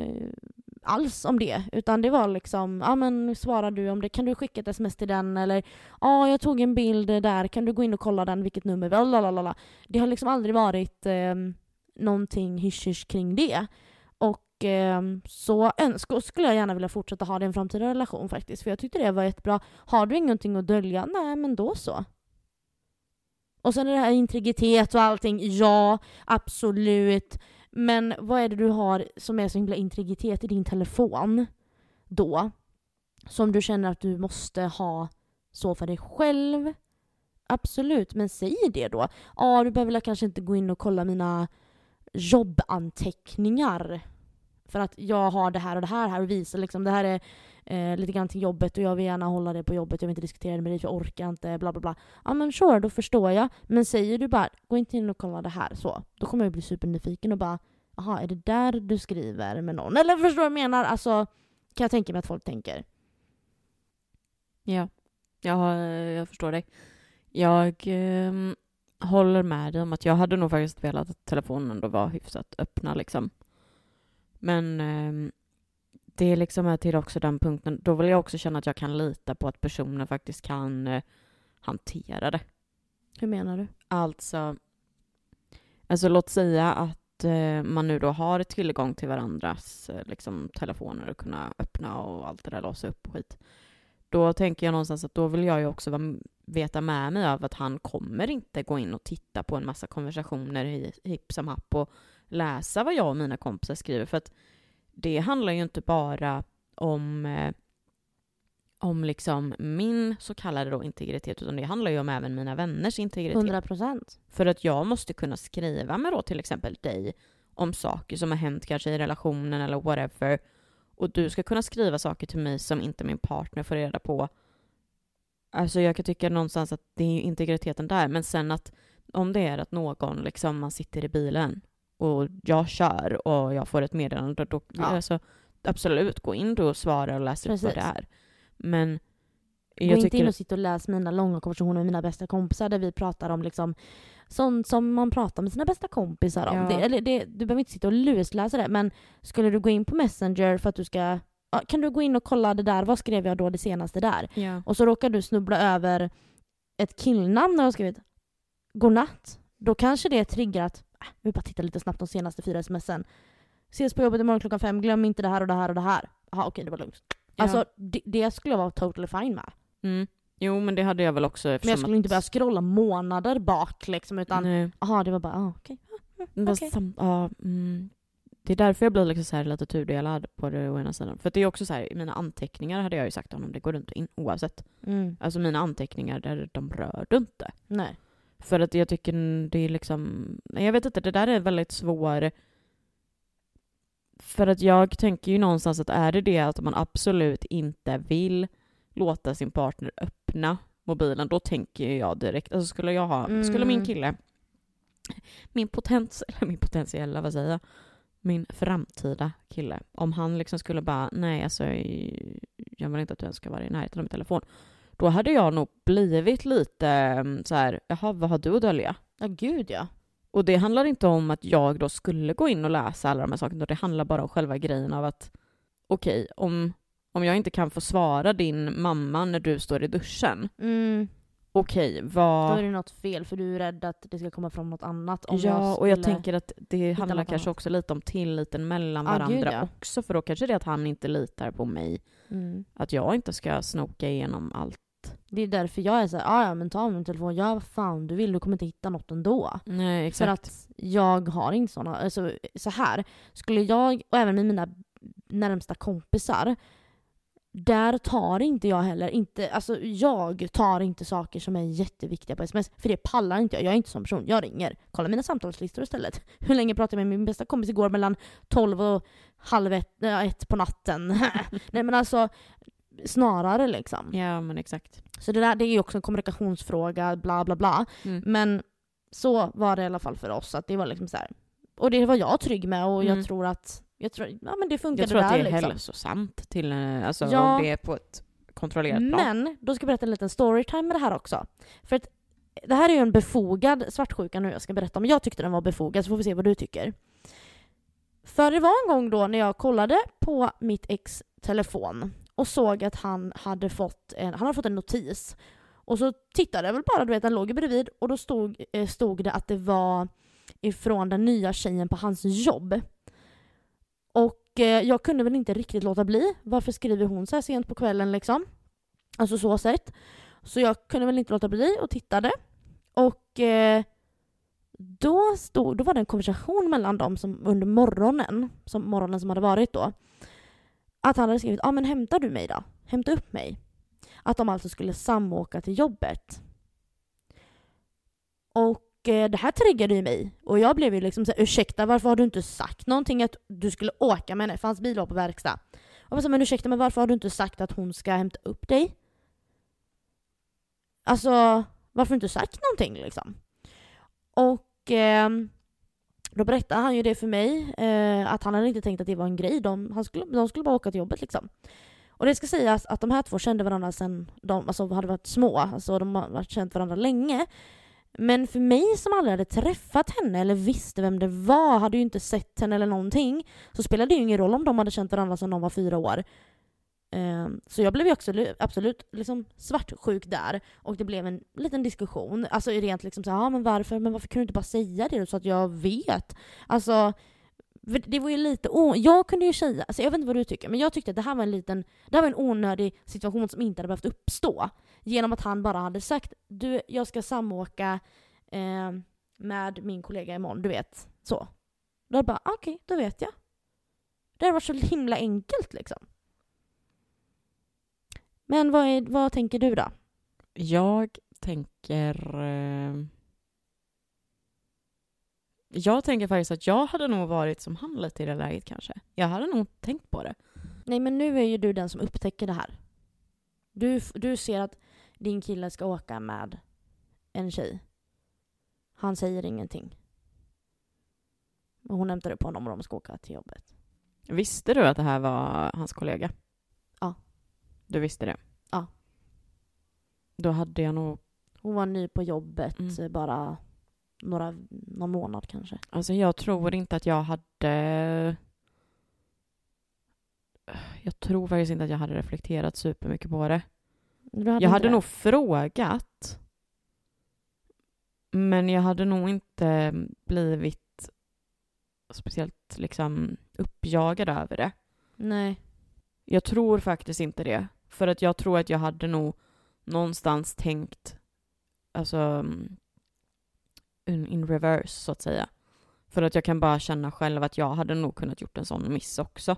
alls om det. Utan det var liksom, ja men svarar du om det, kan du skicka ett sms till den? Eller ja, jag tog en bild där, kan du gå in och kolla den, vilket nummer? Lalalala. Det har liksom aldrig varit eh, någonting hysch kring det. Och eh, så önsk- skulle jag gärna vilja fortsätta ha det i en framtida relation faktiskt. För jag tyckte det var jättebra. Har du ingenting att dölja? Nej, men då så. Och sen är det här integritet och allting. Ja, absolut. Men vad är det du har som är så himla integritet i din telefon då? Som du känner att du måste ha så för dig själv? Absolut, men säg det då. Ja, du behöver väl kanske inte gå in och kolla mina jobbanteckningar. För att jag har det här och det här här och visar liksom det här är eh, lite grann till jobbet och jag vill gärna hålla det på jobbet. Jag vill inte diskutera det med dig för jag orkar inte. Bla bla bla. Ja men sure, då förstår jag. Men säger du bara gå inte in och kolla det här så. Då kommer jag bli supernyfiken och bara Jaha, är det där du skriver med någon? Eller förstår du vad jag menar? Alltså, kan jag tänka mig att folk tänker. Ja, jag, jag förstår dig. Jag eh, håller med dig om att jag hade nog faktiskt velat att telefonen då var hyfsat öppna liksom. Men eh, det liksom är till också den punkten, då vill jag också känna att jag kan lita på att personen faktiskt kan eh, hantera det. Hur menar du? Alltså, alltså låt säga att eh, man nu då har tillgång till varandras eh, liksom, telefoner och kunna öppna och allt det där, låsa upp och skit. Då tänker jag någonstans att då vill jag ju också vara, veta med mig av att han kommer inte gå in och titta på en massa konversationer i hipp som happ och läsa vad jag och mina kompisar skriver. För att det handlar ju inte bara om eh, om liksom min så kallade då integritet, utan det handlar ju om även mina vänners integritet. 100 procent. För att jag måste kunna skriva med då till exempel dig om saker som har hänt kanske i relationen eller whatever. Och du ska kunna skriva saker till mig som inte min partner får reda på. Alltså jag kan tycka någonstans att det är integriteten där. Men sen att om det är att någon liksom, man sitter i bilen och jag kör och jag får ett meddelande, då, Ja. alltså, absolut, gå in då och svara och läs upp vad Precis. det är. Men Gå jag inte tycker... in och sitta och läs mina långa konversationer med mina bästa kompisar där vi pratar om liksom sånt som man pratar med sina bästa kompisar om. Ja. Det, eller det, du behöver inte sitta och lusläsa det, men skulle du gå in på Messenger för att du ska kan du gå in och kolla det där, vad skrev jag då det senaste där? Ja. Och så råkar du snubbla över ett killnamn när du har skrivit godnatt. Då kanske det triggar att vi bara tittar lite snabbt de senaste fyra smsen. Ses på jobbet imorgon klockan fem, glöm inte det här och det här och det här. Jaha okej, det var lugnt. Ja. Alltså det, det skulle jag vara totally fine med. Mm. Jo, men det hade jag väl också Men jag skulle inte att- börja scrolla månader bak liksom utan jaha det var bara ah, okej. Men Okej. sam- ja, mm, det är därför jag blir liksom så här lite tudelad på det å ena sidan. För det är också så här, i mina anteckningar hade jag ju sagt till honom, det går runt in oavsett. Mm. Alltså mina anteckningar, där de rör du inte. Nej. För att jag tycker det är liksom, jag vet inte, det där är väldigt svår. För att jag tänker ju någonstans att är det det att man absolut inte vill låta sin partner öppna mobilen, då tänker jag direkt, alltså skulle jag ha, skulle min Mm. kille, min potens, eller min potentiella, vad säger jag, min framtida kille, om han liksom skulle bara, nej alltså jag vill inte att du ens ska vara i närheten av min telefon, då hade jag nog blivit lite mm, så här, jaha vad har du att dölja? Ja gud ja. Och det handlar inte om att jag då skulle gå in och läsa alla de här sakerna, det handlar bara om själva grejen av att okej, om, om jag inte kan få svara din mamma när du står i duschen, Mm. okej, Då vad... är det något fel för du är rädd att det ska komma fram något annat. Om Ja, och jag tänker att det handlar kanske annat. också lite om tilliten mellan gud, varandra ja. också. För då kanske det är att han inte litar på mig. Mm. Att jag inte ska snoka igenom allt. Det är därför jag är såhär, "Ah, ja men ta min telefon, gör vad fan du vill, du kommer inte hitta något ändå. Nej, För att jag har inte såna, alltså så här. skulle jag, och även med mina närmsta kompisar, där tar inte jag heller, inte, alltså jag tar inte saker som är jätteviktiga på sms, för det pallar inte jag. Jag är inte sån person. Jag ringer. Kolla mina samtalslistor istället. Hur länge pratade jag med min bästa kompis igår mellan 12 och halv ett, äh, ett på natten? Nej men alltså, snarare liksom. Ja, men exakt. Så det där det är ju också en kommunikationsfråga, bla bla bla. Mm. Men så var det i alla fall för oss. Att det var liksom så här. Och det var jag trygg med och Mm. jag tror att jag tror, ja, men det funkade Jag tror att där det är liksom. hälsosamt till, eh, alltså Ja. om det är på ett kontrollerat plan. Men, då ska jag berätta en liten storytime med det här också. För att det här är ju en befogad svartsjuka nu jag ska berätta om. Jag tyckte den var befogad så får vi se vad du tycker. För det var en gång då när jag kollade på mitt ex telefon och såg att han hade fått en, han hade fått en notis. Och så tittade jag väl bara, du vet den låg ju bredvid och då stod, eh, stod det att det var ifrån den nya tjejen på hans jobb. Och eh, jag kunde väl inte riktigt låta bli. Varför skriver hon så här sent på kvällen liksom? Alltså så sett. Så jag kunde väl inte låta bli och tittade. Och eh, då, stod, då var det en konversation mellan dem som under morgonen, som morgonen som hade varit då. Att han hade skrivit ah, men hämtar du mig då? Hämta upp mig. Att de alltså skulle samåka till jobbet. Och eh, det här triggade ju mig. Och jag blev ju liksom såhär, ursäkta varför har du inte sagt någonting att du skulle åka med henne? För hans bil var på verkstad. Och jag var så, men ursäkta men varför har du inte sagt att hon ska hämta upp dig? Alltså, varför har du inte sagt någonting liksom? Och eh, då berättade han ju det för mig, eh, att han hade inte tänkt att det var en grej. De, han skulle, de skulle bara åka till jobbet liksom. Och det ska sägas att de här två kände varandra sedan de alltså, hade varit små. Alltså de har känt varandra länge. Men för mig som aldrig hade träffat henne eller visste vem det var, hade ju inte sett henne eller någonting, så spelade det ju ingen roll om de hade känt varandra sedan de var fyra år. Ehm, så jag blev ju också absolut liksom svartsjuk där och det blev en liten diskussion. Alltså rent liksom såhär, ja men varför, men varför kunde du inte bara säga det då så att jag vet? Alltså, det var ju lite, o- jag kunde ju säga, alltså jag vet inte vad du tycker, men jag tyckte att det här var en liten, det här var en onödig situation som inte hade behövt uppstå. Genom att han bara hade sagt, du jag ska samåka eh, med min kollega imorgon, du vet. Så. Då hade bara, okej, okej, då vet jag. Det hade varit så himla enkelt liksom. Men vad, är, vad tänker du då? Jag tänker... eh, Jag tänker faktiskt att jag hade nog varit som han lite i det läget kanske. Jag hade nog tänkt på det. Nej men nu är ju du den som upptäcker det här. Du, du ser att din kille ska åka med en tjej. Han säger ingenting. Och hon hämtar upp honom och de ska åka till jobbet. Visste du att det här var hans kollega? Du visste det? Ja. Då hade jag nog... Hon var ny på jobbet Mm. eh, bara några, någon månad kanske. Alltså jag tror inte att jag hade... Jag tror faktiskt inte att jag hade reflekterat supermycket på det. Du jag hade det? nog frågat. Men jag hade nog inte blivit speciellt liksom uppjagad över det. Nej. Jag tror faktiskt inte det. För att jag tror att jag hade nog någonstans tänkt, alltså mm, in, in reverse så att säga. För att jag kan bara känna själv att jag hade nog kunnat gjort en sån miss också.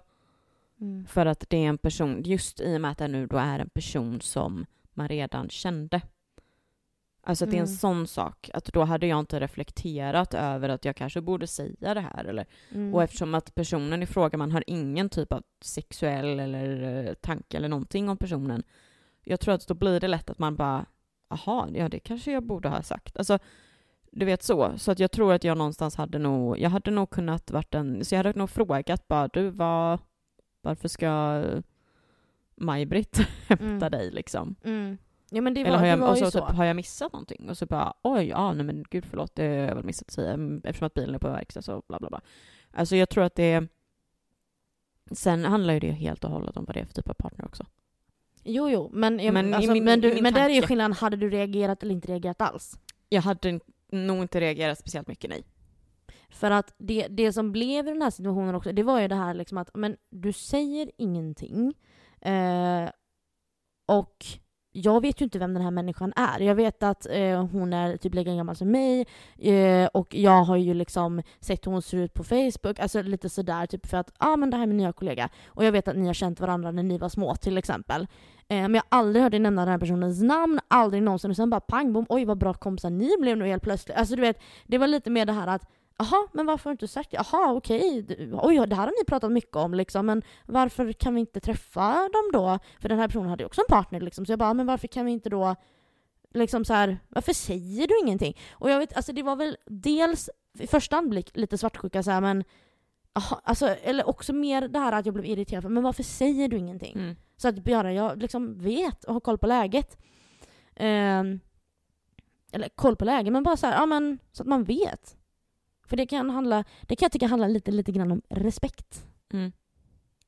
Mm. För att det är en person, just i och med att det nu då är en person som man redan kände. Alltså att det är en Mm. sån sak, att då hade jag inte reflekterat över att jag kanske borde säga det här eller Mm. och eftersom att personen i fråga, man har ingen typ av sexuell eller eh, tanke eller någonting om personen. Jag tror att då blir det lätt att man bara, aha, ja det kanske jag borde ha sagt. Alltså, du vet så. Så att jag tror att jag någonstans hade nog, jag hade nog kunnat varit en, så jag hade nog frågat bara, du vad, varför ska Maj-Britt hämta Mm. dig liksom? Mm. Ja men det var, Eller har det jag, var och ju så, så. typ, har jag missat någonting? Och så bara, oj, ja, nej men gud förlåt, det har jag väl missat att säga mm, eftersom att bilen är på verkstad så bla bla bla. Alltså jag tror att det Sen handlar ju det helt och hållet om vad det är för typ av partner också. Jo, jo, men, jag, Men alltså, min- men, du, men där är ju skillnaden, hade du reagerat eller inte reagerat alls? Jag hade nog inte reagerat speciellt mycket, nej. För att det, det som blev i den här situationen också, det var ju det här liksom att men du säger ingenting. Eh, och jag vet ju inte vem den här människan är. Jag vet att eh, hon är typ lika gammal som mig eh, och jag har ju liksom sett hur hon ser ut på Facebook, alltså lite sådär typ för att ja ah, men det här är min nya kollega. Och jag vet att ni har känt varandra när ni var små till exempel. Eh, men jag har aldrig hört dig nämna den här personens namn, aldrig någonsin. Och sen bara pang bom, oj vad bra kompisar ni blev nu helt plötsligt. Alltså du vet, det var lite mer det här att Jaha, men varför har du inte sagt det? Jaha, okej. Du- Oj, det här har ni pratat mycket om liksom, men varför kan vi inte träffa dem då? För den här personen hade ju också en partner liksom, så jag bara, men varför kan vi inte då liksom så här, varför säger du ingenting? Och jag vet, alltså det var väl dels i första anblick lite svartsjuka så här, men Aha, alltså, eller också mer det här att jag blev irriterad, för, men varför säger du ingenting? Mm. Så att bara jag liksom vet och har koll på läget. Ehm, eller koll på läget, men bara så här, ja men så att man vet. För det kan handla, det kan jag tycka handlar lite, lite grann om respekt. Mm.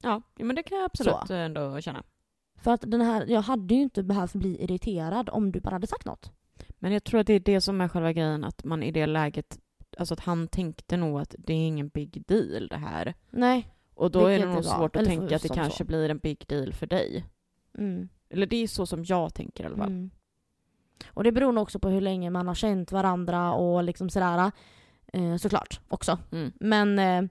Ja, men det kan jag absolut Så. ändå känna. För att den här, jag hade ju inte behövt bli irriterad om du bara hade sagt något. Men jag tror att det är det som är själva grejen, att man i det läget, alltså att han tänkte nog att det är ingen big deal det här. Nej. Och då är det nog svårt att tänka att det kanske så. blir en big deal för dig. Mm. Eller det är så som jag tänker i alla fall. Mm. Och det beror nog också på hur länge man har känt varandra och liksom sådär. Eh, såklart också. Mm. Men eh,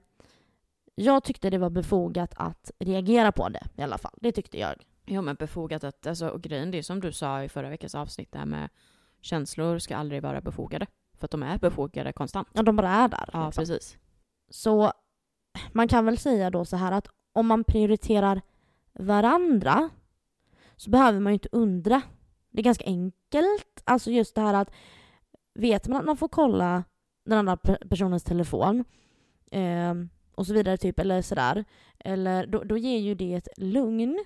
jag tyckte det var befogat att reagera på det i alla fall. Det tyckte jag. Ja men befogat att, alltså, och grejen det är som du sa i förra veckans avsnitt, det här med känslor ska aldrig vara befogade. För att de är befogade konstant. Ja, de bara är där. Ja, liksom. precis. Så man kan väl säga då så här att om man prioriterar varandra så behöver man ju inte undra. Det är ganska enkelt. Alltså just det här att vet man att man får kolla den andra personens telefon eh, och så vidare typ eller sådär. Eller då, då ger ju det ett lugn.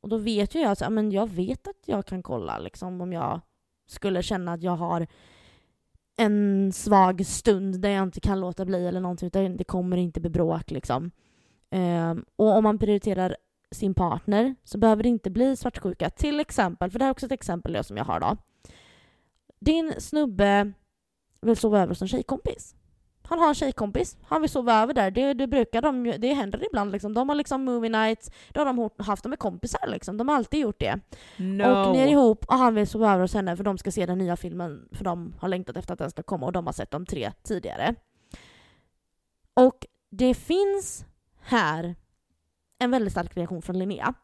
Och då vet ju jag att alltså, men jag vet att jag kan kolla liksom om jag skulle känna att jag har en svag stund där jag inte kan låta bli eller någonting utan det kommer inte bli bråk liksom. Eh, och om man prioriterar sin partner så behöver det inte bli svartsjuka. Till exempel, för det här är också ett exempel som jag har då. Din snubbe vill sova över hos en tjejkompis. Han har en tjejkompis, han vill sova över där. Det, det brukar de ju- det händer ibland liksom. De har liksom movie nights, då har de haft det med kompisar liksom. De har alltid gjort det. No. Och ni är ihop och han vill sova över hos henne för de ska se den nya filmen för de har längtat efter att den ska komma och de har sett de tre tidigare. Och det finns här en väldigt stark reaktion från Linnea.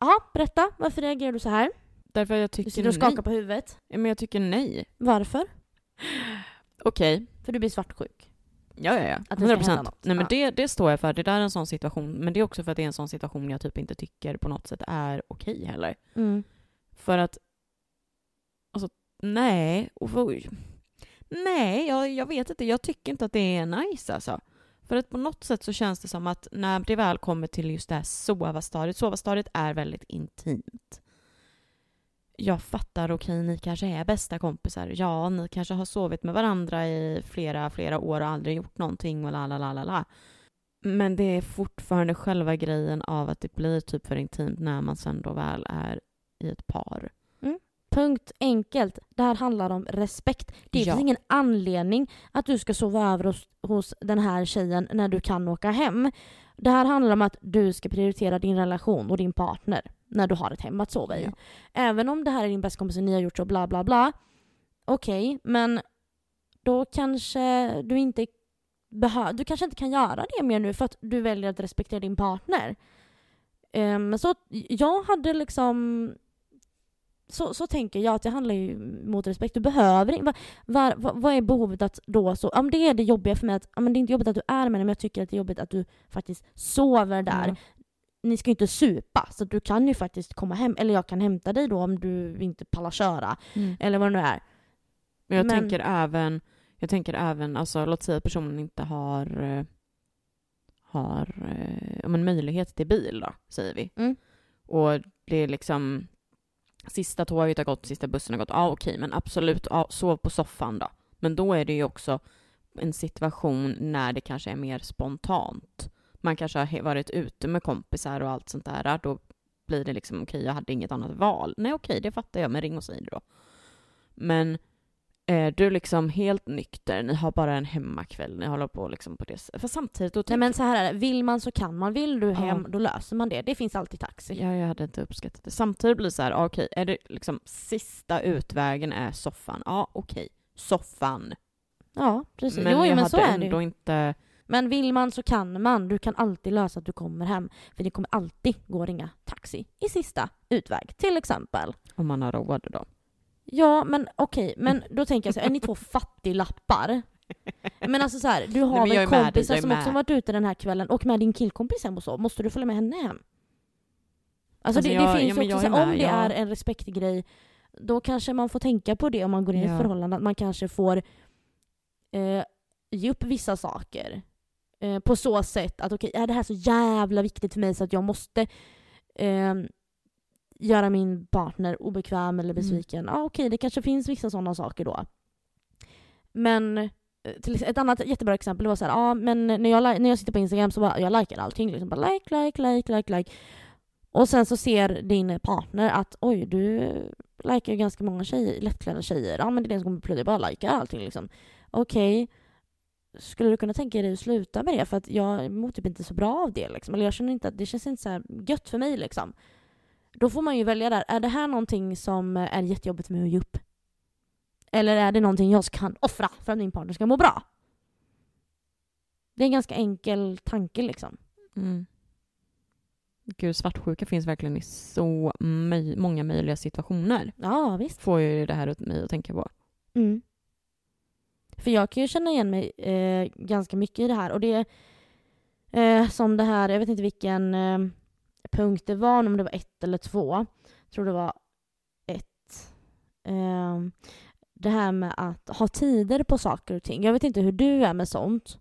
Ja, berätta. Varför reagerar du så här? Därför jag Du tycker sitter och nej. skakar på huvudet. Ja, men jag tycker nej. Varför? Okej. För du blir svartsjuk. Ja, ja, ja. Att det ska 100 hända procent. Nej, men det, det står jag för. Det där är en sån situation. Men det är också för att det är en sån situation jag typ inte tycker på något sätt är okej heller. Mm. För att, alltså, nej. För, nej, jag, jag vet inte. Jag tycker inte att det är nice alltså. För att på något sätt så känns det som att när det väl kommer till just det här sova-stadiet, sova-stadiet är väldigt intimt. Jag fattar, okej, ni kanske är bästa kompisar. Ja, ni kanske har sovit med varandra i flera, flera år och aldrig gjort någonting och la, la, la, la, la. Men det är fortfarande själva grejen av att det blir typ för intimt när man sen då väl är i ett par. Punkt enkelt. Det här handlar om respekt. Det Ja. finns ingen anledning att du ska sova över hos, hos den här tjejen när du kan åka hem. Det här handlar om att du ska prioritera din relation och din partner när du har ett hem att sova i. Ja. Även om det här är din bästa kompis och ni har gjort så bla bla bla. Okej, men då kanske du inte behöver, du kanske inte kan göra det mer nu för att du väljer att respektera din partner. Ehm, så jag hade liksom så, så tänker jag att det handlar ju mot respekt. Du behöver inte... Vad, vad, vad, är behovet att då så... Ja, men det är det jobbiga för mig att ja, men det är inte jobbigt att du är med henne men jag tycker att det är jobbigt att du faktiskt sover där. Ja. Ni ska ju inte supa så du kan ju faktiskt komma hem. Eller jag kan hämta dig då om du inte pallar köra. Mm. Eller vad det nu är. Men jag Men- tänker även, jag tänker även, alltså låt säga att personen inte har, eh, har eh, men möjlighet till bil då, säger vi. Mm. Och det är liksom, sista tåget har gått, sista bussen har gått, ja okej, men absolut, ah, sov på soffan då. Men då är det ju också en situation när det kanske är mer spontant. Man kanske har varit ute med kompisar och allt sånt där, då blir det liksom okej, jag hade inget annat val. Nej okej, det fattar jag, men ring och säg det då. Men är du liksom helt nykter, ni har bara en hemmakväll, ni håller på liksom på det sättet. För samtidigt då Nej men så här är det, vill man så kan man. Vill du hem, Ja. då löser man det. Det finns alltid taxi. Ja, jag hade inte uppskattat det. Samtidigt blir det så här, okej, är det liksom sista utvägen är soffan? Ja, okej, soffan. Ja, precis. Men jo, jag men hade så är det ändå ju. inte... Men vill man så kan man. Du kan alltid lösa att du kommer hem. För det kommer alltid gå att ringa taxi i sista utväg, till exempel. Om man har råd då. Ja, men okej, men då tänker jag så här, är ni två fattiglappar? Men alltså så här, du har Nej, väl dig, kompisar är som också varit ute den här kvällen och med din killkompis hem och så. Måste du följa med henne hem? Alltså, Alltså, det, jag- det finns ja, ju också så här, om det jag- är en respektgrej, då kanske man får tänka på det om man går in i ett förhållande, att man kanske får eh, ge upp vissa saker. Eh, på så sätt att okej, är det här så jävla viktigt för mig så att jag måste eh, göra min partner obekväm eller Mm. besviken. Ja okej, det kanske finns vissa sådana saker då. Men eh, till, ett annat jättebra exempel var så här, ja men när jag, när jag sitter på Instagram så bara, jag likar allting. Liksom bara like, like, like, like, like. Och sen så ser din partner att oj, du likar ju ganska många tjejer, lättklädda tjejer. Ja men det är det som kommer bli, jag bara likar allting liksom. Okej, skulle du kunna tänka dig att sluta med det? För att jag mår typ inte så bra av det liksom. Eller jag känner inte att det känns inte så här gött för mig liksom. Då får man ju välja där, är det här någonting som är jättejobbigt för mig att ge upp? Eller är det någonting jag kan offra för att min partner ska må bra? Det är en ganska enkel tanke liksom. Mm. Gud, svartsjuka finns verkligen i så möj- många möjliga situationer. Ja, visst. Får ju det här åt mig att tänka på. Mm. För jag kan ju känna igen mig eh, ganska mycket i det här. Och det är eh, som det här, jag vet inte vilken eh, punkter det var, om det var ett eller två. Jag tror det var ett. Eh, det här med att ha tider på saker och ting. Jag vet inte hur du är med sånt.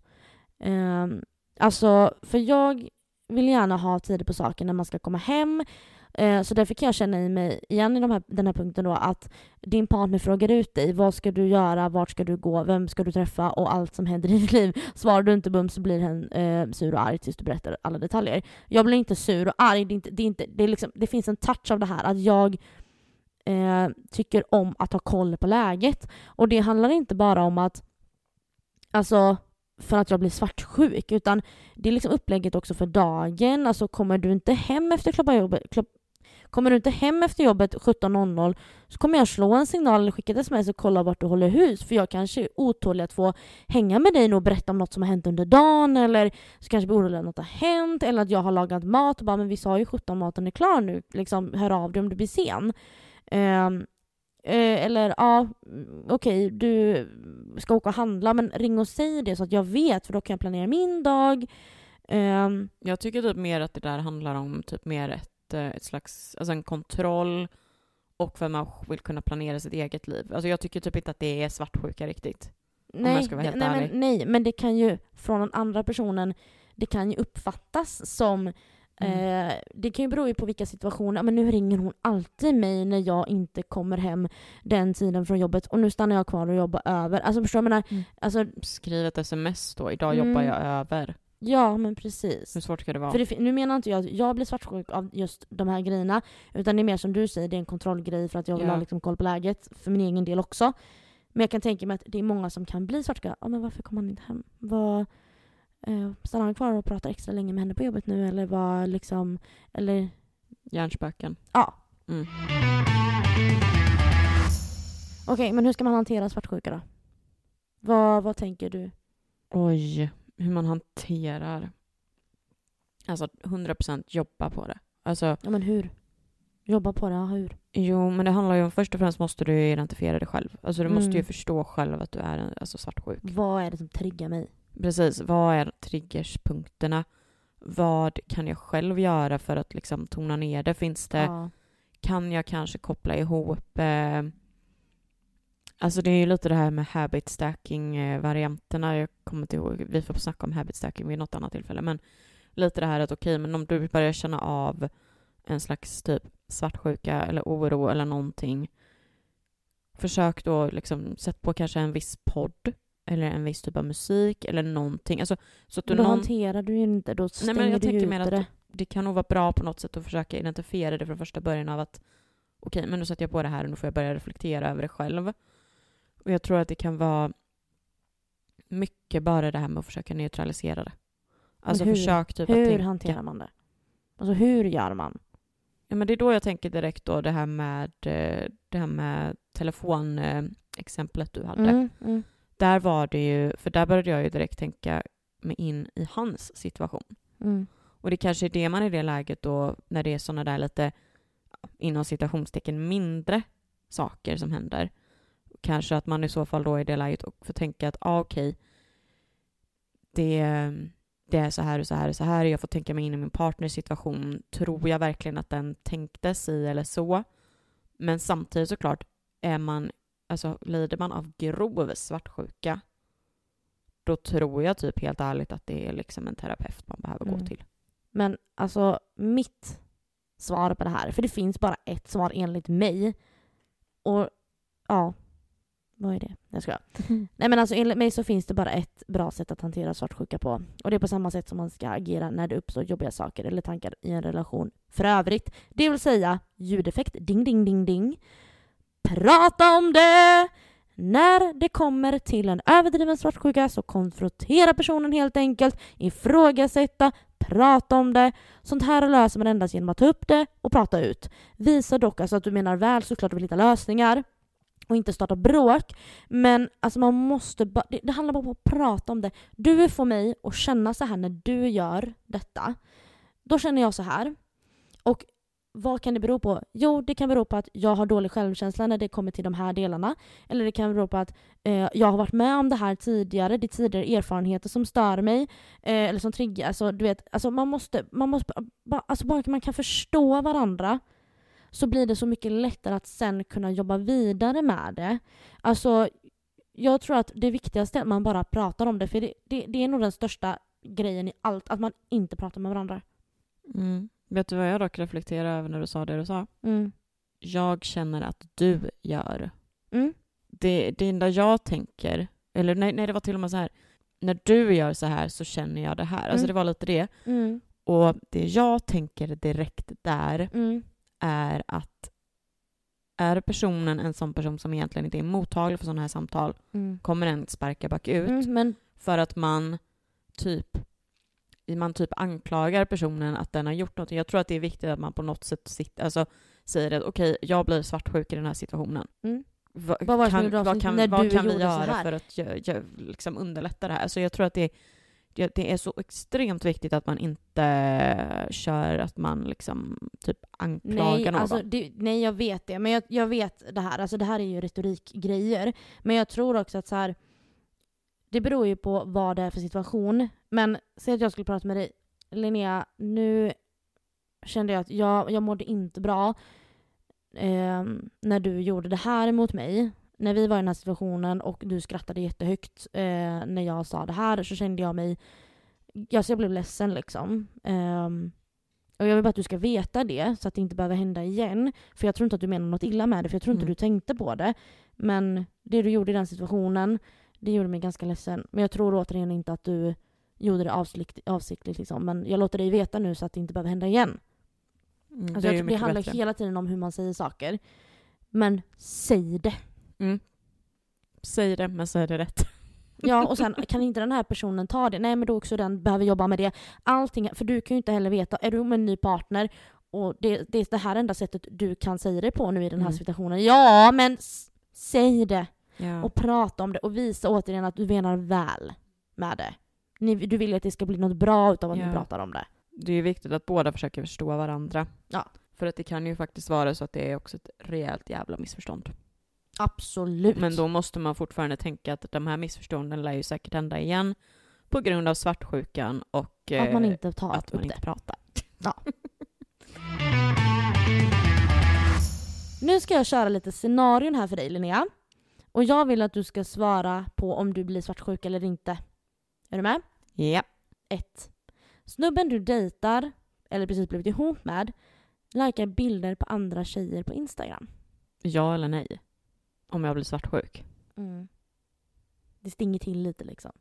Eh, alltså, för jag vill gärna ha tider på saker när man ska komma hem. Eh, så därför kan jag känna i mig, igen i de här, den här punkten då, att din partner frågar ut dig. Vad ska du göra? Vart ska du gå? Vem ska du träffa? Och allt som händer i ditt liv. Svarar du inte bums så blir hen eh, sur och arg tills du berättar alla detaljer. Jag blir inte sur och arg. Det, är inte, det, är inte, det, är liksom, det finns en touch av det här att jag eh, tycker om att ha koll på läget. Och det handlar inte bara om att Alltså för att jag blir svartsjuk utan det är liksom upplägget också för dagen. Alltså kommer du inte hem efter klockan jobbet, Kommer du inte hem efter jobbet 17.00 så kommer jag slå en signal eller skicka ett sms och kolla vart du håller hus. För jag kanske är otålig att få hänga med dig och berätta om något som har hänt under dagen. Eller så kanske jag blir orolig att något har hänt. Eller att jag har lagat mat och bara men vi sa ju 17 maten är klar nu. Liksom hör av dig om du blir sen. Um, eh, eller ja, okej, okej du ska åka och handla men ring och säg det så att jag vet för då kan jag planera min dag. Ehm, Jag tycker typ mer att det där handlar om typ mer ett, eh, ett slags, alltså en kontroll och för att man vill kunna planera sitt eget liv. Alltså jag tycker typ inte att det är svartsjuka riktigt. Nej, jag ska vara helt nej, ärlig. men, nej, men det kan ju från den andra personen, det kan ju uppfattas som Mm. Eh, det kan ju bero på vilka situationer. Men nu ringer hon alltid mig när jag inte kommer hem den tiden från jobbet och nu stannar jag kvar och jobbar över. Alltså förstår du? menar, Mm. alltså, Skriv ett sms då, idag Mm. jobbar jag över. Ja men precis. Hur svårt ska det vara? För det, nu menar inte jag att jag blir svartsjuk av just de här grejerna. Utan det är mer som du säger, det är en kontrollgrej för att jag vill Ja. ha liksom koll på läget. För min egen del också. Men jag kan tänka mig att det är många som kan bli svartsjuka. Ja men varför kommer han inte hem? Vad, eh, stannar han kvar och pratar extra länge med henne på jobbet nu? Eller vad liksom, eller Hjärnspöken. ja. Mm. Okej, men hur ska man hantera svartsjuka då? Vad, vad tänker du? Oj, hur man hanterar. Alltså 100% jobba på det. Alltså, Ja men hur? Jobba på det, ja hur? jo men det handlar ju om, först och främst måste du identifiera det själv. Alltså du måste ju Mm. förstå själv att du är en, alltså, svartsjuk. Vad är det som triggar mig? Precis, vad är triggerspunkterna? Vad kan jag själv göra för att liksom tona ner det? Finns det, Ja. kan jag kanske koppla ihop eh, Alltså det är ju lite det här med habit stacking eh, varianterna. Jag kommer inte ihåg, vi får snacka om habit stacking vid något annat tillfälle. Men lite det här att okej, men om du börjar känna av en slags typ svartsjuka eller oro eller någonting. Försök då liksom, sätt på kanske en viss podd eller en viss typ av musik eller någonting. Alltså, så att du Men då någon, hanterar du ju inte, då stänger Nej, men jag du tänker mer att det. det kan nog vara bra på något sätt att försöka identifiera det från första början av att okej, men nu sätter jag på det här och nu får jag börja reflektera över det själv. Och jag tror att det kan vara mycket bara det här med att försöka neutralisera det. Alltså hur? försök typ att Hur hanterar man det? Alltså hur gör man? Ja, men det är då jag tänker direkt då det här med, eh, det här med telefonexemplet du hade. Mm, mm, Där var det ju, för där började jag ju direkt tänka mig in i hans situation. mm, Och det kanske är det man i det läget då, när det är sådana där lite, inom citationstecken, mindre saker som händer. Kanske att man i så fall då i det läget och får tänka att, ah, okej, det, det är så här och så här och så här. Jag får tänka mig in i min partners situation. Tror jag verkligen att den tänkte si eller så? Men samtidigt såklart, är man, alltså lider man av grov svartsjuka, då tror jag typ helt ärligt att det är liksom en terapeut man behöver Mm. gå till. Men alltså mitt svar på det här, för det finns bara ett svar enligt mig. Och ja, vad är det? Jag ska. Nej men alltså enligt mig så finns det bara ett bra sätt att hantera svartsjuka på. Och det är på samma sätt som man ska agera när det uppstår jobbiga saker eller tankar i en relation för övrigt. Det vill säga ljudeffekt, ding ding ding ding. Prata om det! När det kommer till en överdriven svartsjuka så konfrontera personen helt enkelt, ifrågasätta, prata om det. Sånt här löser man endast genom att ta upp det och prata ut. Visa dock alltså att du menar väl såklart och vill hitta lösningar och inte starta bråk. Men alltså man måste ba- det, det handlar bara om att prata om det. Du får mig att känna så här när du gör detta. Då känner jag så här. Och vad kan det bero på? Jo, det kan bero på att jag har dålig självkänsla när det kommer till de här delarna. Eller det kan bero på att eh, jag har varit med om det här tidigare, det är tidigare erfarenheter som stör mig. Eh, eller som triggar. Alltså, du vet, alltså man måste, man måste ba, alltså bara man kan förstå varandra så blir det så mycket lättare att sen kunna jobba vidare med det. Alltså, jag tror att det viktigaste är att man bara pratar om det, för det, det, det är nog den största grejen i allt, att man inte pratar med varandra. Mm. Vet du vad jag dock reflekterar över när du sa det du sa? Mm. Jag känner att du gör. Mm. Det, det enda jag tänker, eller nej, nej det var till och med så här, när du gör så här så känner jag det här. Alltså Mm. det var lite det. Mm. Och det jag tänker direkt där Mm. Är att är personen en sån person som egentligen inte är mottaglig för sådana här samtal Mm. kommer den sparka bakut Mm. Men för att man typ man typ anklagar personen att den har gjort något. Jag tror att det är viktigt att man på något sätt sitter, alltså, säger att okej, jag blir svartsjuk i den här situationen. Mm. Va, Vad kan, vad kan, vad kan vi göra för att gö- gö- liksom underlätta det här? Så jag tror att det, det, det är så extremt viktigt att man inte kör att man liksom typ anklagar nej, någon. alltså, det, nej, jag vet det. Men jag, jag vet det här. Alltså, det här är ju retorikgrejer. Men jag tror också att så här, det beror ju på vad det är för situation. Men säg att jag skulle prata med dig. Linnea, nu kände jag att jag, jag mådde inte bra eh, när du gjorde det här mot mig. När vi var i den här situationen och du skrattade jättehögt eh, när jag sa det här så kände jag mig... Alltså jag blev ledsen liksom. Ehm, och jag vill bara att du ska veta det så att det inte behöver hända igen. För jag tror inte att du menar något illa med det, för jag tror inte Mm. du tänkte på det. Men det du gjorde i den situationen, det gjorde mig ganska ledsen. Men jag tror återigen inte att du gjorde det avsiktligt. avsiktligt liksom. Men jag låter dig veta nu så att det inte behöver hända igen. Mm, Alltså det jag tror det handlar bättre. hela tiden om hur man säger saker. Men säg det. Mm. Säg det, men säg det rätt. Ja, och sen kan inte den här personen ta det, nej men då också den behöver jobba med det. Allting, för du kan ju inte heller veta, är du med en ny partner och det, det är det här enda sättet du kan säga det på nu i den här Mm. situationen. Ja, men säg det Ja. och prata om det och visa återigen att du menar väl med det. Ni, du vill att det ska bli något bra utav att Ja. ni pratar om det. Det är ju viktigt att båda försöker förstå varandra. Ja. För att det kan ju faktiskt vara så att det är också ett rejält jävla missförstånd. Absolut. Men då måste man fortfarande tänka att de här missförstånden lär ju säkert hända igen på grund av svartsjukan och att man eh, inte tar att man inte det. pratar. Nu ska jag köra lite scenarion här för dig Linnea. Och jag vill att du ska svara på om du blir svartsjuk eller inte. Är du med? Ja. 1. Snubben du dejtar, eller precis blivit ihop med, likar bilder på andra tjejer på Instagram. Ja eller nej? Om jag blir svartsjuk? Det stinger till lite liksom.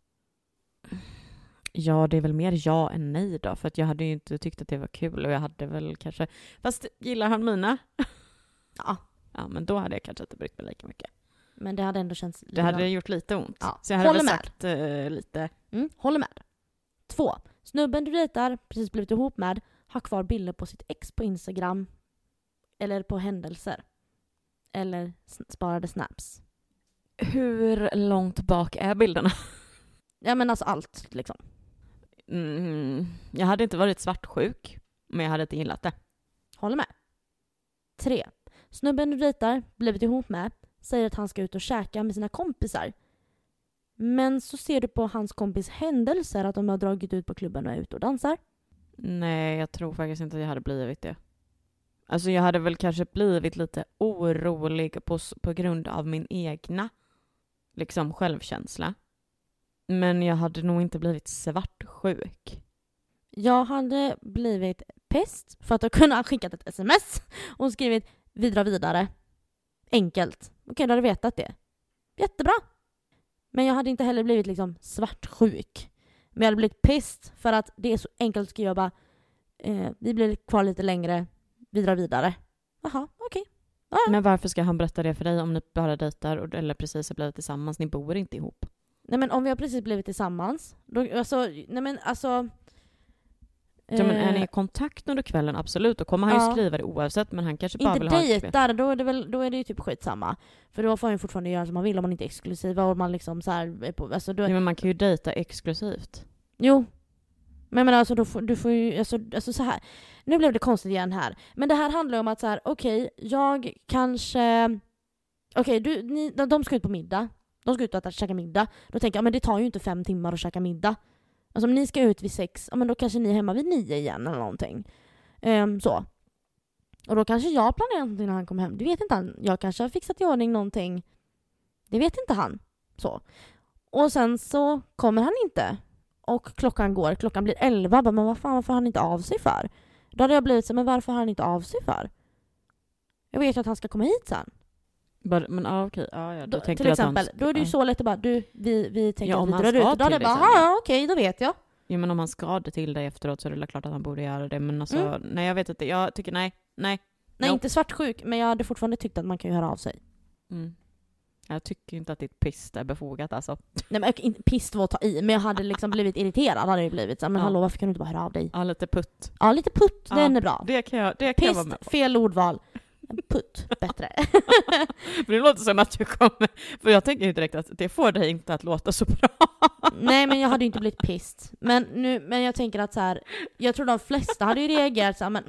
Ja, det är väl mer ja än nej då, för att jag hade ju inte tyckt att det var kul och jag hade väl kanske... Fast gillar han mina? Ja. Ja, men då hade jag kanske inte brytt mig lika mycket. Men det hade ändå känts... Det hade gjort lite ont. Ja, Så jag hade håller väl med. sagt eh, lite... Mm, håller med. Två. Snubben du dejtar, precis blivit ihop med, har kvar bilder på sitt ex på Instagram. Eller på händelser. Eller sparade snaps. Hur långt bak är bilderna? Ja men alltså allt liksom. Mm, jag hade inte varit svartsjuk, men jag hade inte gillat det. Håller med. Tre. Snubben du dejtar, blivit ihop med, säger att han ska ut och käka med sina kompisar. Men så ser du på hans kompis händelser att de har dragit ut på klubben och är ute och dansar. Nej, jag tror faktiskt inte att jag hade blivit det. Alltså jag hade väl kanske blivit lite orolig på, på grund av min egna liksom självkänsla. Men jag hade nog inte blivit svartsjuk. Jag hade blivit pest för att ha kunnat skickat ett sms och skrivit vi drar vidare. Enkelt. Okej, du hade vetat det. Jättebra. Men jag hade inte heller blivit liksom svartsjuk. Men jag hade blivit pest för att det är så enkelt att skriva bara eh, vi blir kvar lite längre, vi drar vidare. Jaha, okej. Ja, ja. Men varför ska han berätta det för dig om ni bara dejtar och, eller precis har blivit tillsammans? Ni bor inte ihop. Nej men om vi har precis blivit tillsammans, då, alltså, nej men alltså... Så, men är ni eh, i kontakt under kvällen? Absolut, då kommer han ju Ja. skriva det oavsett men han kanske bara Inte vill ha kväll. dejtar, då är, det väl, då är det ju typ skitsamma. För då får han ju fortfarande göra som man vill om man inte är exklusiva och man liksom så här är på, alltså då, Ja, men man kan ju dejta exklusivt. Jo. Men men alltså, då får, du får ju, alltså, alltså så här. Nu blev det konstigt igen här. Men det här handlar ju om att så här, okej, jag kanske... Okej, du, ni, de, ska ut på middag. De ska ut och äta, käka middag. Då tänker jag, men det tar ju inte fem timmar att käka middag. Alltså om ni ska ut vid sex, ja men då kanske ni är hemma vid nio igen eller någonting. Um, så. Och då kanske jag planerar någonting när han kommer hem. Det vet inte han. Jag kanske har fixat i ordning någonting. Det vet inte han. Så. Och sen så kommer han inte. Och klockan går, klockan blir elva. Bara, Men vad fan, varför har han inte av sig för? Då hade jag blivit så men varför har han inte av sig för? Jag vet ju att han ska komma hit sen. Bara, men ja, okej, ja, ja, då till exempel, ska- då är det ju ja. så lätt att bara du, vi, vi tänker Ja, att vi drar ut. Då hade jag bara, sen. "Ja, ja okej, då vet jag. Jo men om han ska det till dig efteråt så är det väl klart att han borde göra det. Men alltså, Mm. nej jag vet inte. Jag tycker nej, nej. Nej, Nope. inte svartsjuk, men jag hade fortfarande tyckt att man kan ju höra av sig. Mm. Jag tycker inte att ditt pist är befogat alltså. Nej men inte pist var att ta i, men jag hade liksom blivit irriterad hade jag blivit. Så, men Ja. hallå varför kan du inte bara höra av dig? Ja, lite putt. Ja, lite putt, Ja, den är bra. Det kan jag, det kan jag vara med Pist, på. fel ordval. Putt, bättre. För det låter som att du kommer... För jag tänker ju direkt att det får dig inte att låta så bra. Nej men jag hade ju inte blivit pist. Men, nu, men jag tänker att så här, jag tror de flesta hade ju reagerat så här, men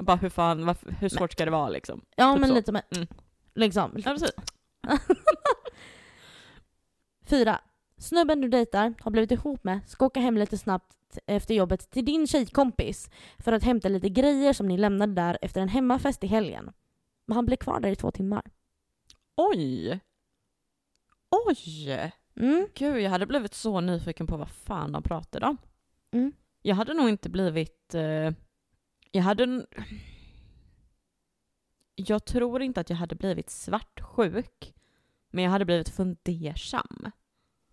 Bara hur fan, varför, hur svårt ska det vara liksom? ja Typ men så. lite men, Mm. liksom. Ja, precis. Fyra. Snubben du dejtar har blivit ihop med ska åka hem lite snabbt efter jobbet till din tjejkompis för att hämta lite grejer som ni lämnade där efter en hemmafest i helgen. Men han blev kvar där i två timmar. Oj! Oj! Mm. Gud, jag hade blivit så nyfiken på vad fan de pratade om. Mm. Jag hade nog inte blivit... Eh, jag hade... Jag tror inte att jag hade blivit svartsjuk. Men jag hade blivit fundersam.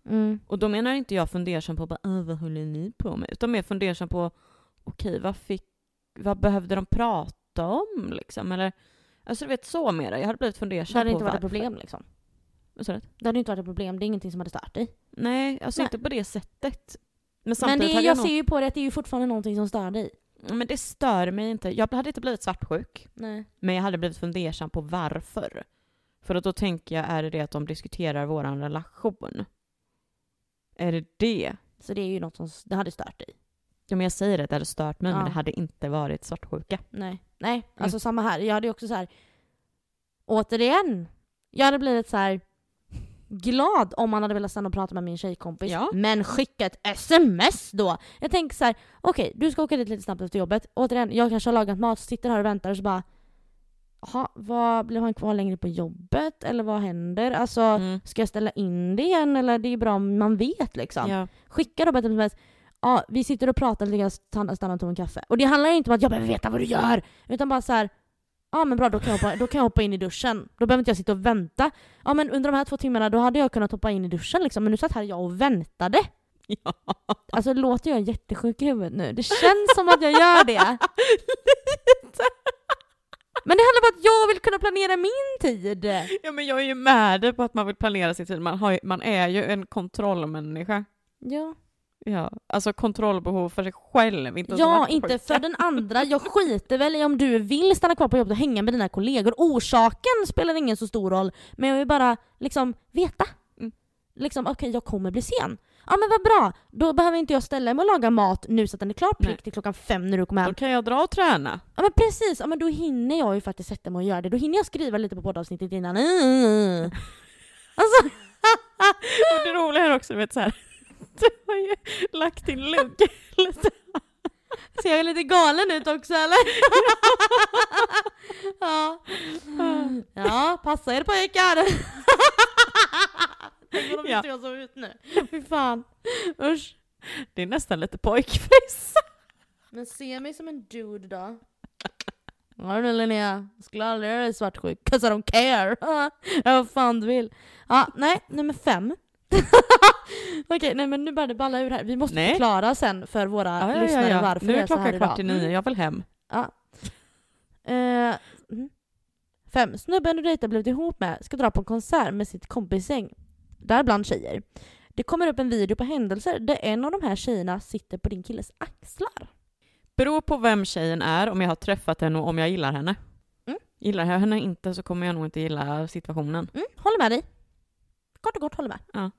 Mm. Och då menar inte jag fundersam på bara, "Äh, vad håller ni på med? Utan mer fundersam på, okej, vad fick... Vad behövde de prata om liksom? Eller... Alltså du vet så mera. Jag hade blivit Det fundersam hade på inte varit ett problem liksom. Du? Det hade inte varit ett problem, det är ingenting som hade stört dig. Nej, alltså Nej. inte på det sättet. Men Men det, hade jag jag, nog... ser ju på det att det är ju fortfarande någonting som stör dig. Men det stör mig inte. Jag hade inte blivit svartsjuk. Nej. Men jag hade blivit fundersam på varför. För att då tänker jag, är det det att de diskuterar vår relation? Är det det? Så det är ju något som det hade stört dig. Ja men jag säger att det hade stört mig, Ja. men det hade inte varit svartsjuka. Nej. Nej, alltså samma här. Jag hade ju också så här. Återigen. Jag hade blivit så här glad om man hade velat stanna och prata med min tjejkompis. Ja. Men skicka ett sms då! Jag tänker så här. okej du ska åka dit lite snabbt efter jobbet. Återigen, jag kanske har lagat mat, sitter här och väntar och så bara Jaha, vad, blev han kvar längre på jobbet? Eller vad händer? Alltså, Mm. ska jag ställa in det igen? Eller det är bra om man vet liksom. Ja. Skicka då bara ett sms. Ja, vi sitter och pratar lite grann, stanna stanna och ta en kaffe. Och det handlar inte om att jag behöver veta vad du gör. Utan bara så här. Ja men bra, då kan, jag hoppa, då kan jag hoppa in i duschen. Då behöver inte jag sitta och vänta. Ja men under de här två timmarna då hade jag kunnat hoppa in i duschen liksom, men nu satt här jag och väntade. Ja. Alltså låter jag jättesjuk i huvudet nu? Det känns som att jag gör det. Men det handlar om att jag vill kunna planera min tid. ja men jag är ju med dig på att man vill planera sin tid. Man, har, man är ju en kontrollmänniska. Ja, Ja, alltså kontrollbehov för sig själv, inte ja inte för den andra. Jag skiter väl i om du vill stanna kvar på jobbet och hänga med dina kollegor. Orsaken spelar ingen så stor roll. Men jag vill bara liksom veta. Mm. Liksom okej, jag kommer bli sen. Ja men vad bra, då behöver inte jag ställa mig och laga mat nu så att den är klar prick till klockan fem när du kommer hem. Då kan jag dra och träna. Ja men precis, ja, men då hinner jag ju faktiskt sätta mig och göra det. Då hinner jag skriva lite på poddavsnittet innan. Alltså, Och det roliga är också, vet så här. Du har ju lagt din lugg lite. ser jag lite galen ut också eller? ja. ja, passa er pojkar! Tänk om de visste hur jag såg ut nu. Fy fan. Usch. Det är nästan lite pojkfriss. Men se mig som en dude då. Ja du Linnea, jag skulle aldrig göra dig svartsjuk, 'cause I don't care. Ja vad fan du vill. Ja, nej, nummer fem. Okej, nej men nu börjar det balla ur här. Vi måste Nej. förklara sen för våra Ja, ja, lyssnare ja, ja. varför Nu det är är så här klockan kvart i idag. nio, jag vill hem. Ja. Mm. Fem. Snubben du dejtar blivit ihop med ska dra på en konsert med sitt kompisgäng. Däribland tjejer. Det kommer upp en video på händelser där en av de här tjejerna sitter på din killes axlar. Beror på vem tjejen är, om jag har träffat henne och om jag gillar henne. Mm. Gillar jag henne inte så kommer jag nog inte gilla situationen. Mm, håller med dig. Kort och kort håller med. Ja.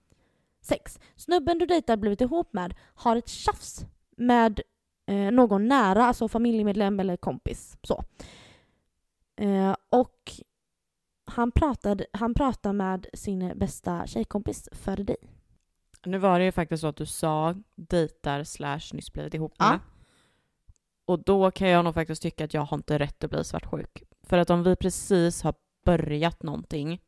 Sex. Snubben du dejtar blivit ihop med har ett tjafs med eh, någon nära, alltså familjemedlem eller kompis. Så. Eh, och han pratade, han pratade med sin bästa tjejkompis före dig. Nu var det ju faktiskt så att du sa dejtar slash nyss blivit ihop med. Ja. Och då kan jag nog faktiskt tycka att jag har inte rätt att bli svartsjuk. För att om vi precis har börjat någonting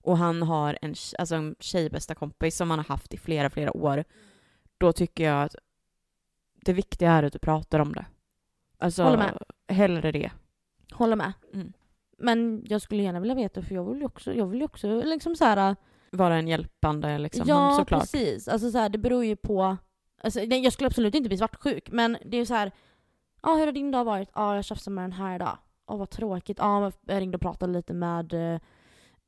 och han har en, alltså en tjejbästa kompis som han har haft i flera, flera år, då tycker jag att det viktiga är att du pratar om det. Alltså, Håller med. hellre det. Håller med. Mm. Men jag skulle gärna vilja veta för jag vill ju också, jag vill också liksom så här. Vara en hjälpande liksom, ja, såklart. precis. Alltså så här, det beror ju på... Alltså, jag skulle absolut inte bli svartsjuk, men det är ju så här... Ja, hur har din dag varit? Ja, jag tjafsade med den här idag. Ja, vad tråkigt. Ja, jag ringde och pratade lite med eh,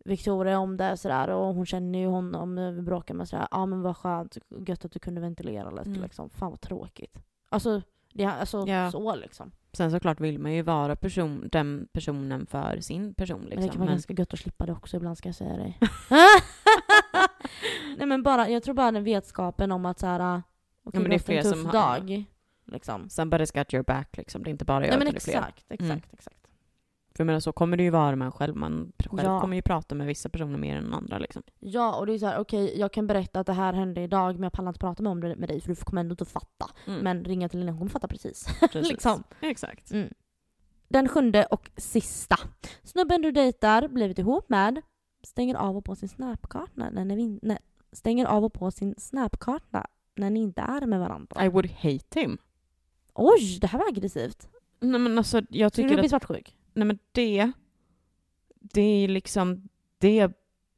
Victoria om det sådär och hon känner ju honom, eh, vi bråkar med sådär. Ja, men vad skönt. Gött att du kunde ventilera lite Mm. liksom. Fan vad tråkigt. Alltså, det, alltså Ja. så liksom. Sen såklart vill man ju vara person, den personen för sin person. Liksom. Men det kan vara Men- ganska gött att slippa det också ibland ska jag säga dig. Nej men bara, jag tror bara den vetskapen om att såhär, okej men det det är en tuff som har- dag. Liksom. Somebody's got your back liksom. Det är inte bara jag Nej men utan det är exakt, exakt, Mm. exakt. För jag menar, så kommer det ju vara med själv. Man själv Ja. kommer ju prata med vissa personer mer än andra liksom. Ja och det är så här, okej jag kan berätta att det här hände idag men jag pallar inte prata med om det med dig för du kommer ändå inte att fatta. Mm. Men ringa till Lina, hon kommer fatta precis. Precis. liksom. Exakt. Mm. Den sjunde och sista. Snubben du dejtar, blivit ihop med, stänger av och på sin snapkarta när ni nej, stänger av och på sin snapkarta när ni inte är med varandra. I would hate him. Oj, det här var aggressivt. Nej men alltså jag tycker du bli att, svartsjuk? Nej men det, det är liksom, det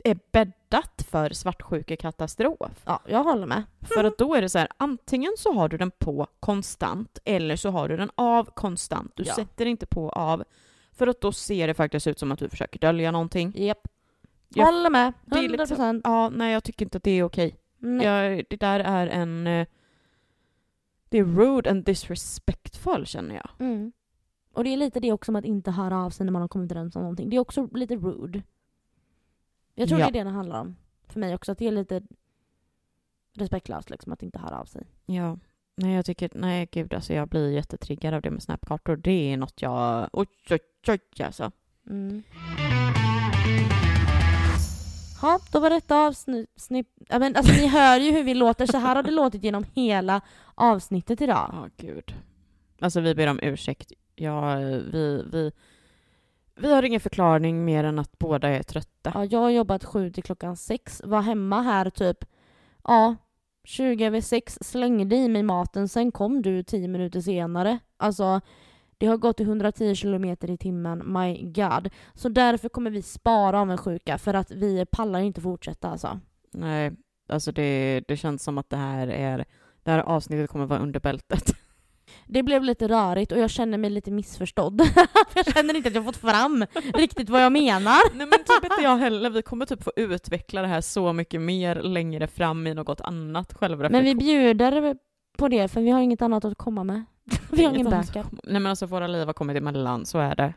är bäddat för svartsjukekatastrof. Ja, jag håller med. För att då är det så här, antingen så har du den på konstant eller så har du den av konstant. Du Ja. sätter inte på av. För att då ser det faktiskt ut som att du försöker dölja någonting. Japp. Jag- Håller med. det är 100%. liksom- Ja, nej jag tycker inte att det är okej. Jag, det där är en... eh, Det är rude and disrespectful känner jag. Mm. Och det är lite det också med att inte höra av sig när man har kommit överens om någonting. Det är också lite rude. Jag tror Ja. det är det det handlar om. För mig också, att det är lite respektlöst liksom att inte höra av sig. Ja. Nej jag tycker, nej gud alltså jag blir jättetriggad av det med snapkartor. Det är något jag, oj oj oj alltså. Mm. Ja, då var detta avsnitt... Ja, men alltså, ni hör ju hur vi låter. Så här har det låtit genom hela avsnittet idag. Ja gud. Alltså vi ber om ursäkt. Ja, vi, vi, vi har ingen förklaring mer än att båda är trötta. Ja, jag har jobbat sju till klockan sex, var hemma här typ ja, 20 över sex, slängde i mig maten, sen kom du tio minuter senare. Alltså, Det har gått i 110 kilometer i timmen, my god. Så därför kommer vi spara avundsjuka för att vi pallar inte fortsätta alltså. Nej, alltså det, det känns som att det här är det här avsnittet kommer vara under bältet. Det blev lite rörigt och jag känner mig lite missförstådd. jag känner inte att jag fått fram riktigt vad jag menar. Nej men typ inte jag heller. Vi kommer typ få utveckla det här så mycket mer längre fram i något annat självreflektion. Men vi bjuder på det för vi har inget annat att komma med. Vi har ingen backup. Nej men alltså våra liv har kommit emellan, så är det.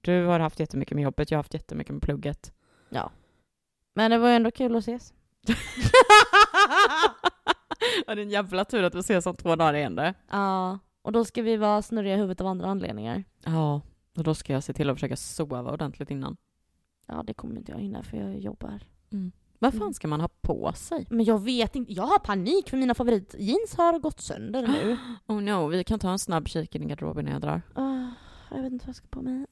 Du har haft jättemycket med jobbet, jag har haft jättemycket med plugget. Ja. Men det var ju ändå kul att ses. ja, det är en jävla tur att vi ses om två dagar igen det. Ja. Och då ska vi vara snurriga i huvudet av andra anledningar. Ja, och då ska jag se till att försöka sova ordentligt innan. Ja, det kommer inte jag hinna för jag jobbar. Vad Mm. fan ska man ha på sig? Men jag vet inte, jag har panik för mina favoritjeans har gått sönder nu. Oh no, vi kan ta en snabb kik i din garderob innan jag drar. Ah, jag vet inte vad jag ska på mig.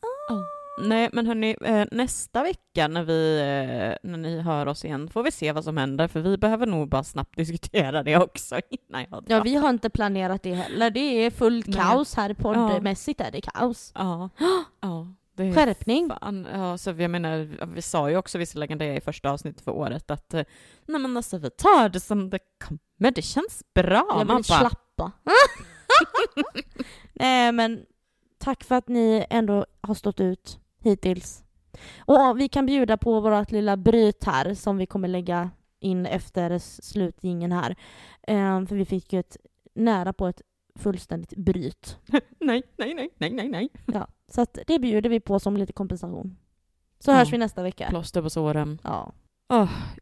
Nej, men hörni, eh, nästa vecka när, vi, eh, när ni hör oss igen får vi se vad som händer, för vi behöver nog bara snabbt diskutera det också innan jag drar. Ja, vi har inte planerat det heller. Det är fullt Nej. kaos här poddmässigt är det kaos. Ja. ja det är Skärpning. Fan, ja, så jag menar, vi sa ju också visserligen det i första avsnittet för året att eh, nej men alltså vi tar det som det kommer, det känns bra. jag Man vill bara, slappa. Nej men tack för att ni ändå har stått ut hittills. Och vi kan bjuda på vårt lilla bryt här som vi kommer lägga in efter slutgingen här. Ehm, för vi fick ju ett nära på ett fullständigt bryt. nej, nej, nej, nej, nej, nej. Ja, så att det bjuder vi på som lite kompensation. Så Ja. hörs vi nästa vecka. Plåster på såren. Ja.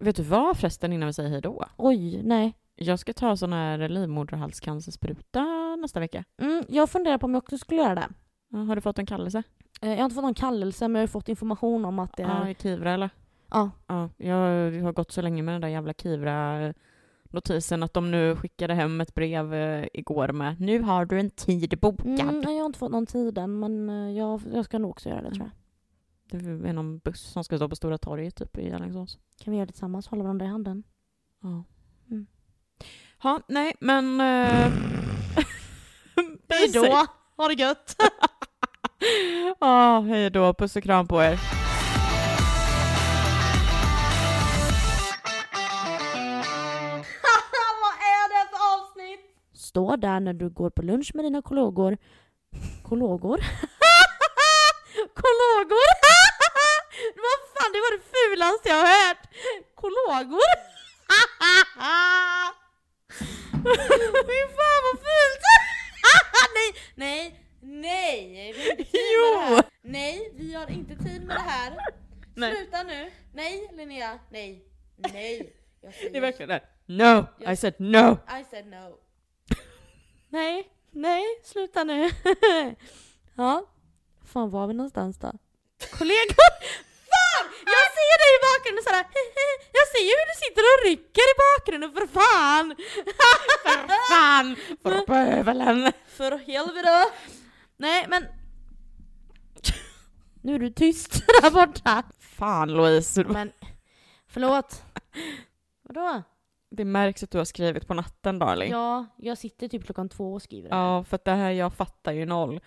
Vet du vad förresten innan vi säger hej då? Oj, nej. Jag ska ta sån här livmoderhalscancerspruta nästa vecka. Mm, jag funderar på om jag också skulle göra det. Har du fått en kallelse? Eh, Jag har inte fått någon kallelse men jag har fått information om att det Ja, är... i Kivra eller? Ja. Ja, jag har gått så länge med den där jävla Kivra-notisen att de nu skickade hem ett brev eh, igår med nu har du en tid bokad. Mm, nej, jag har inte fått någon tid än men eh, jag, jag ska nog också göra det tror jag. Det är någon buss som ska stå på Stora torget typ i Alingsås. Kan vi göra det tillsammans? Hålla varandra i handen? Ja. Mm. Ja, nej men... Hej då! Ha det gött! Ja, hej då. Puss och kram på er. Vad är det för avsnitt? Stå där när du går på lunch med dina kollegor. Kollegor? kollegor? Vad fan, det var det fulaste jag har hört! Kollegor? Fy fan vad fult! nej, nej, nej! Vi har inte tid med det här. Nej, vi har inte tid med det här. Nej. Sluta nu! Nej Linnea, nej, nej. Jag säger Det är verkligen det. No! I said no! I said no. nej, nej, sluta nu. ja, fan var vi någonstans då? Kollegor! Fan! Jag ser dig i bakgrunden sådär. jag ser ju hur du sitter och rycker i bakgrunden för fan! Fan! För bövelen! för helvete! Nej men... nu är du tyst där borta. Fan Louise, Men, förlåt. Vadå? det märks att du har skrivit på natten darling. Ja, jag sitter typ klockan två och skriver. Ja, för att det här, jag fattar ju noll.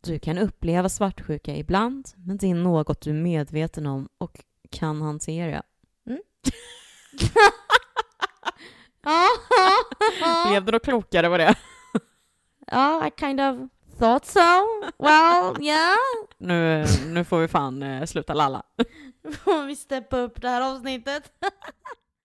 Du kan uppleva svartsjuka ibland, men det är något du är medveten om och kan hantera. Ja, Blev du då klokare på det? ja, I kind of thought so. Well, yeah. Nu, nu får vi fan eh, sluta lalla. Får vi steppa upp det här avsnittet.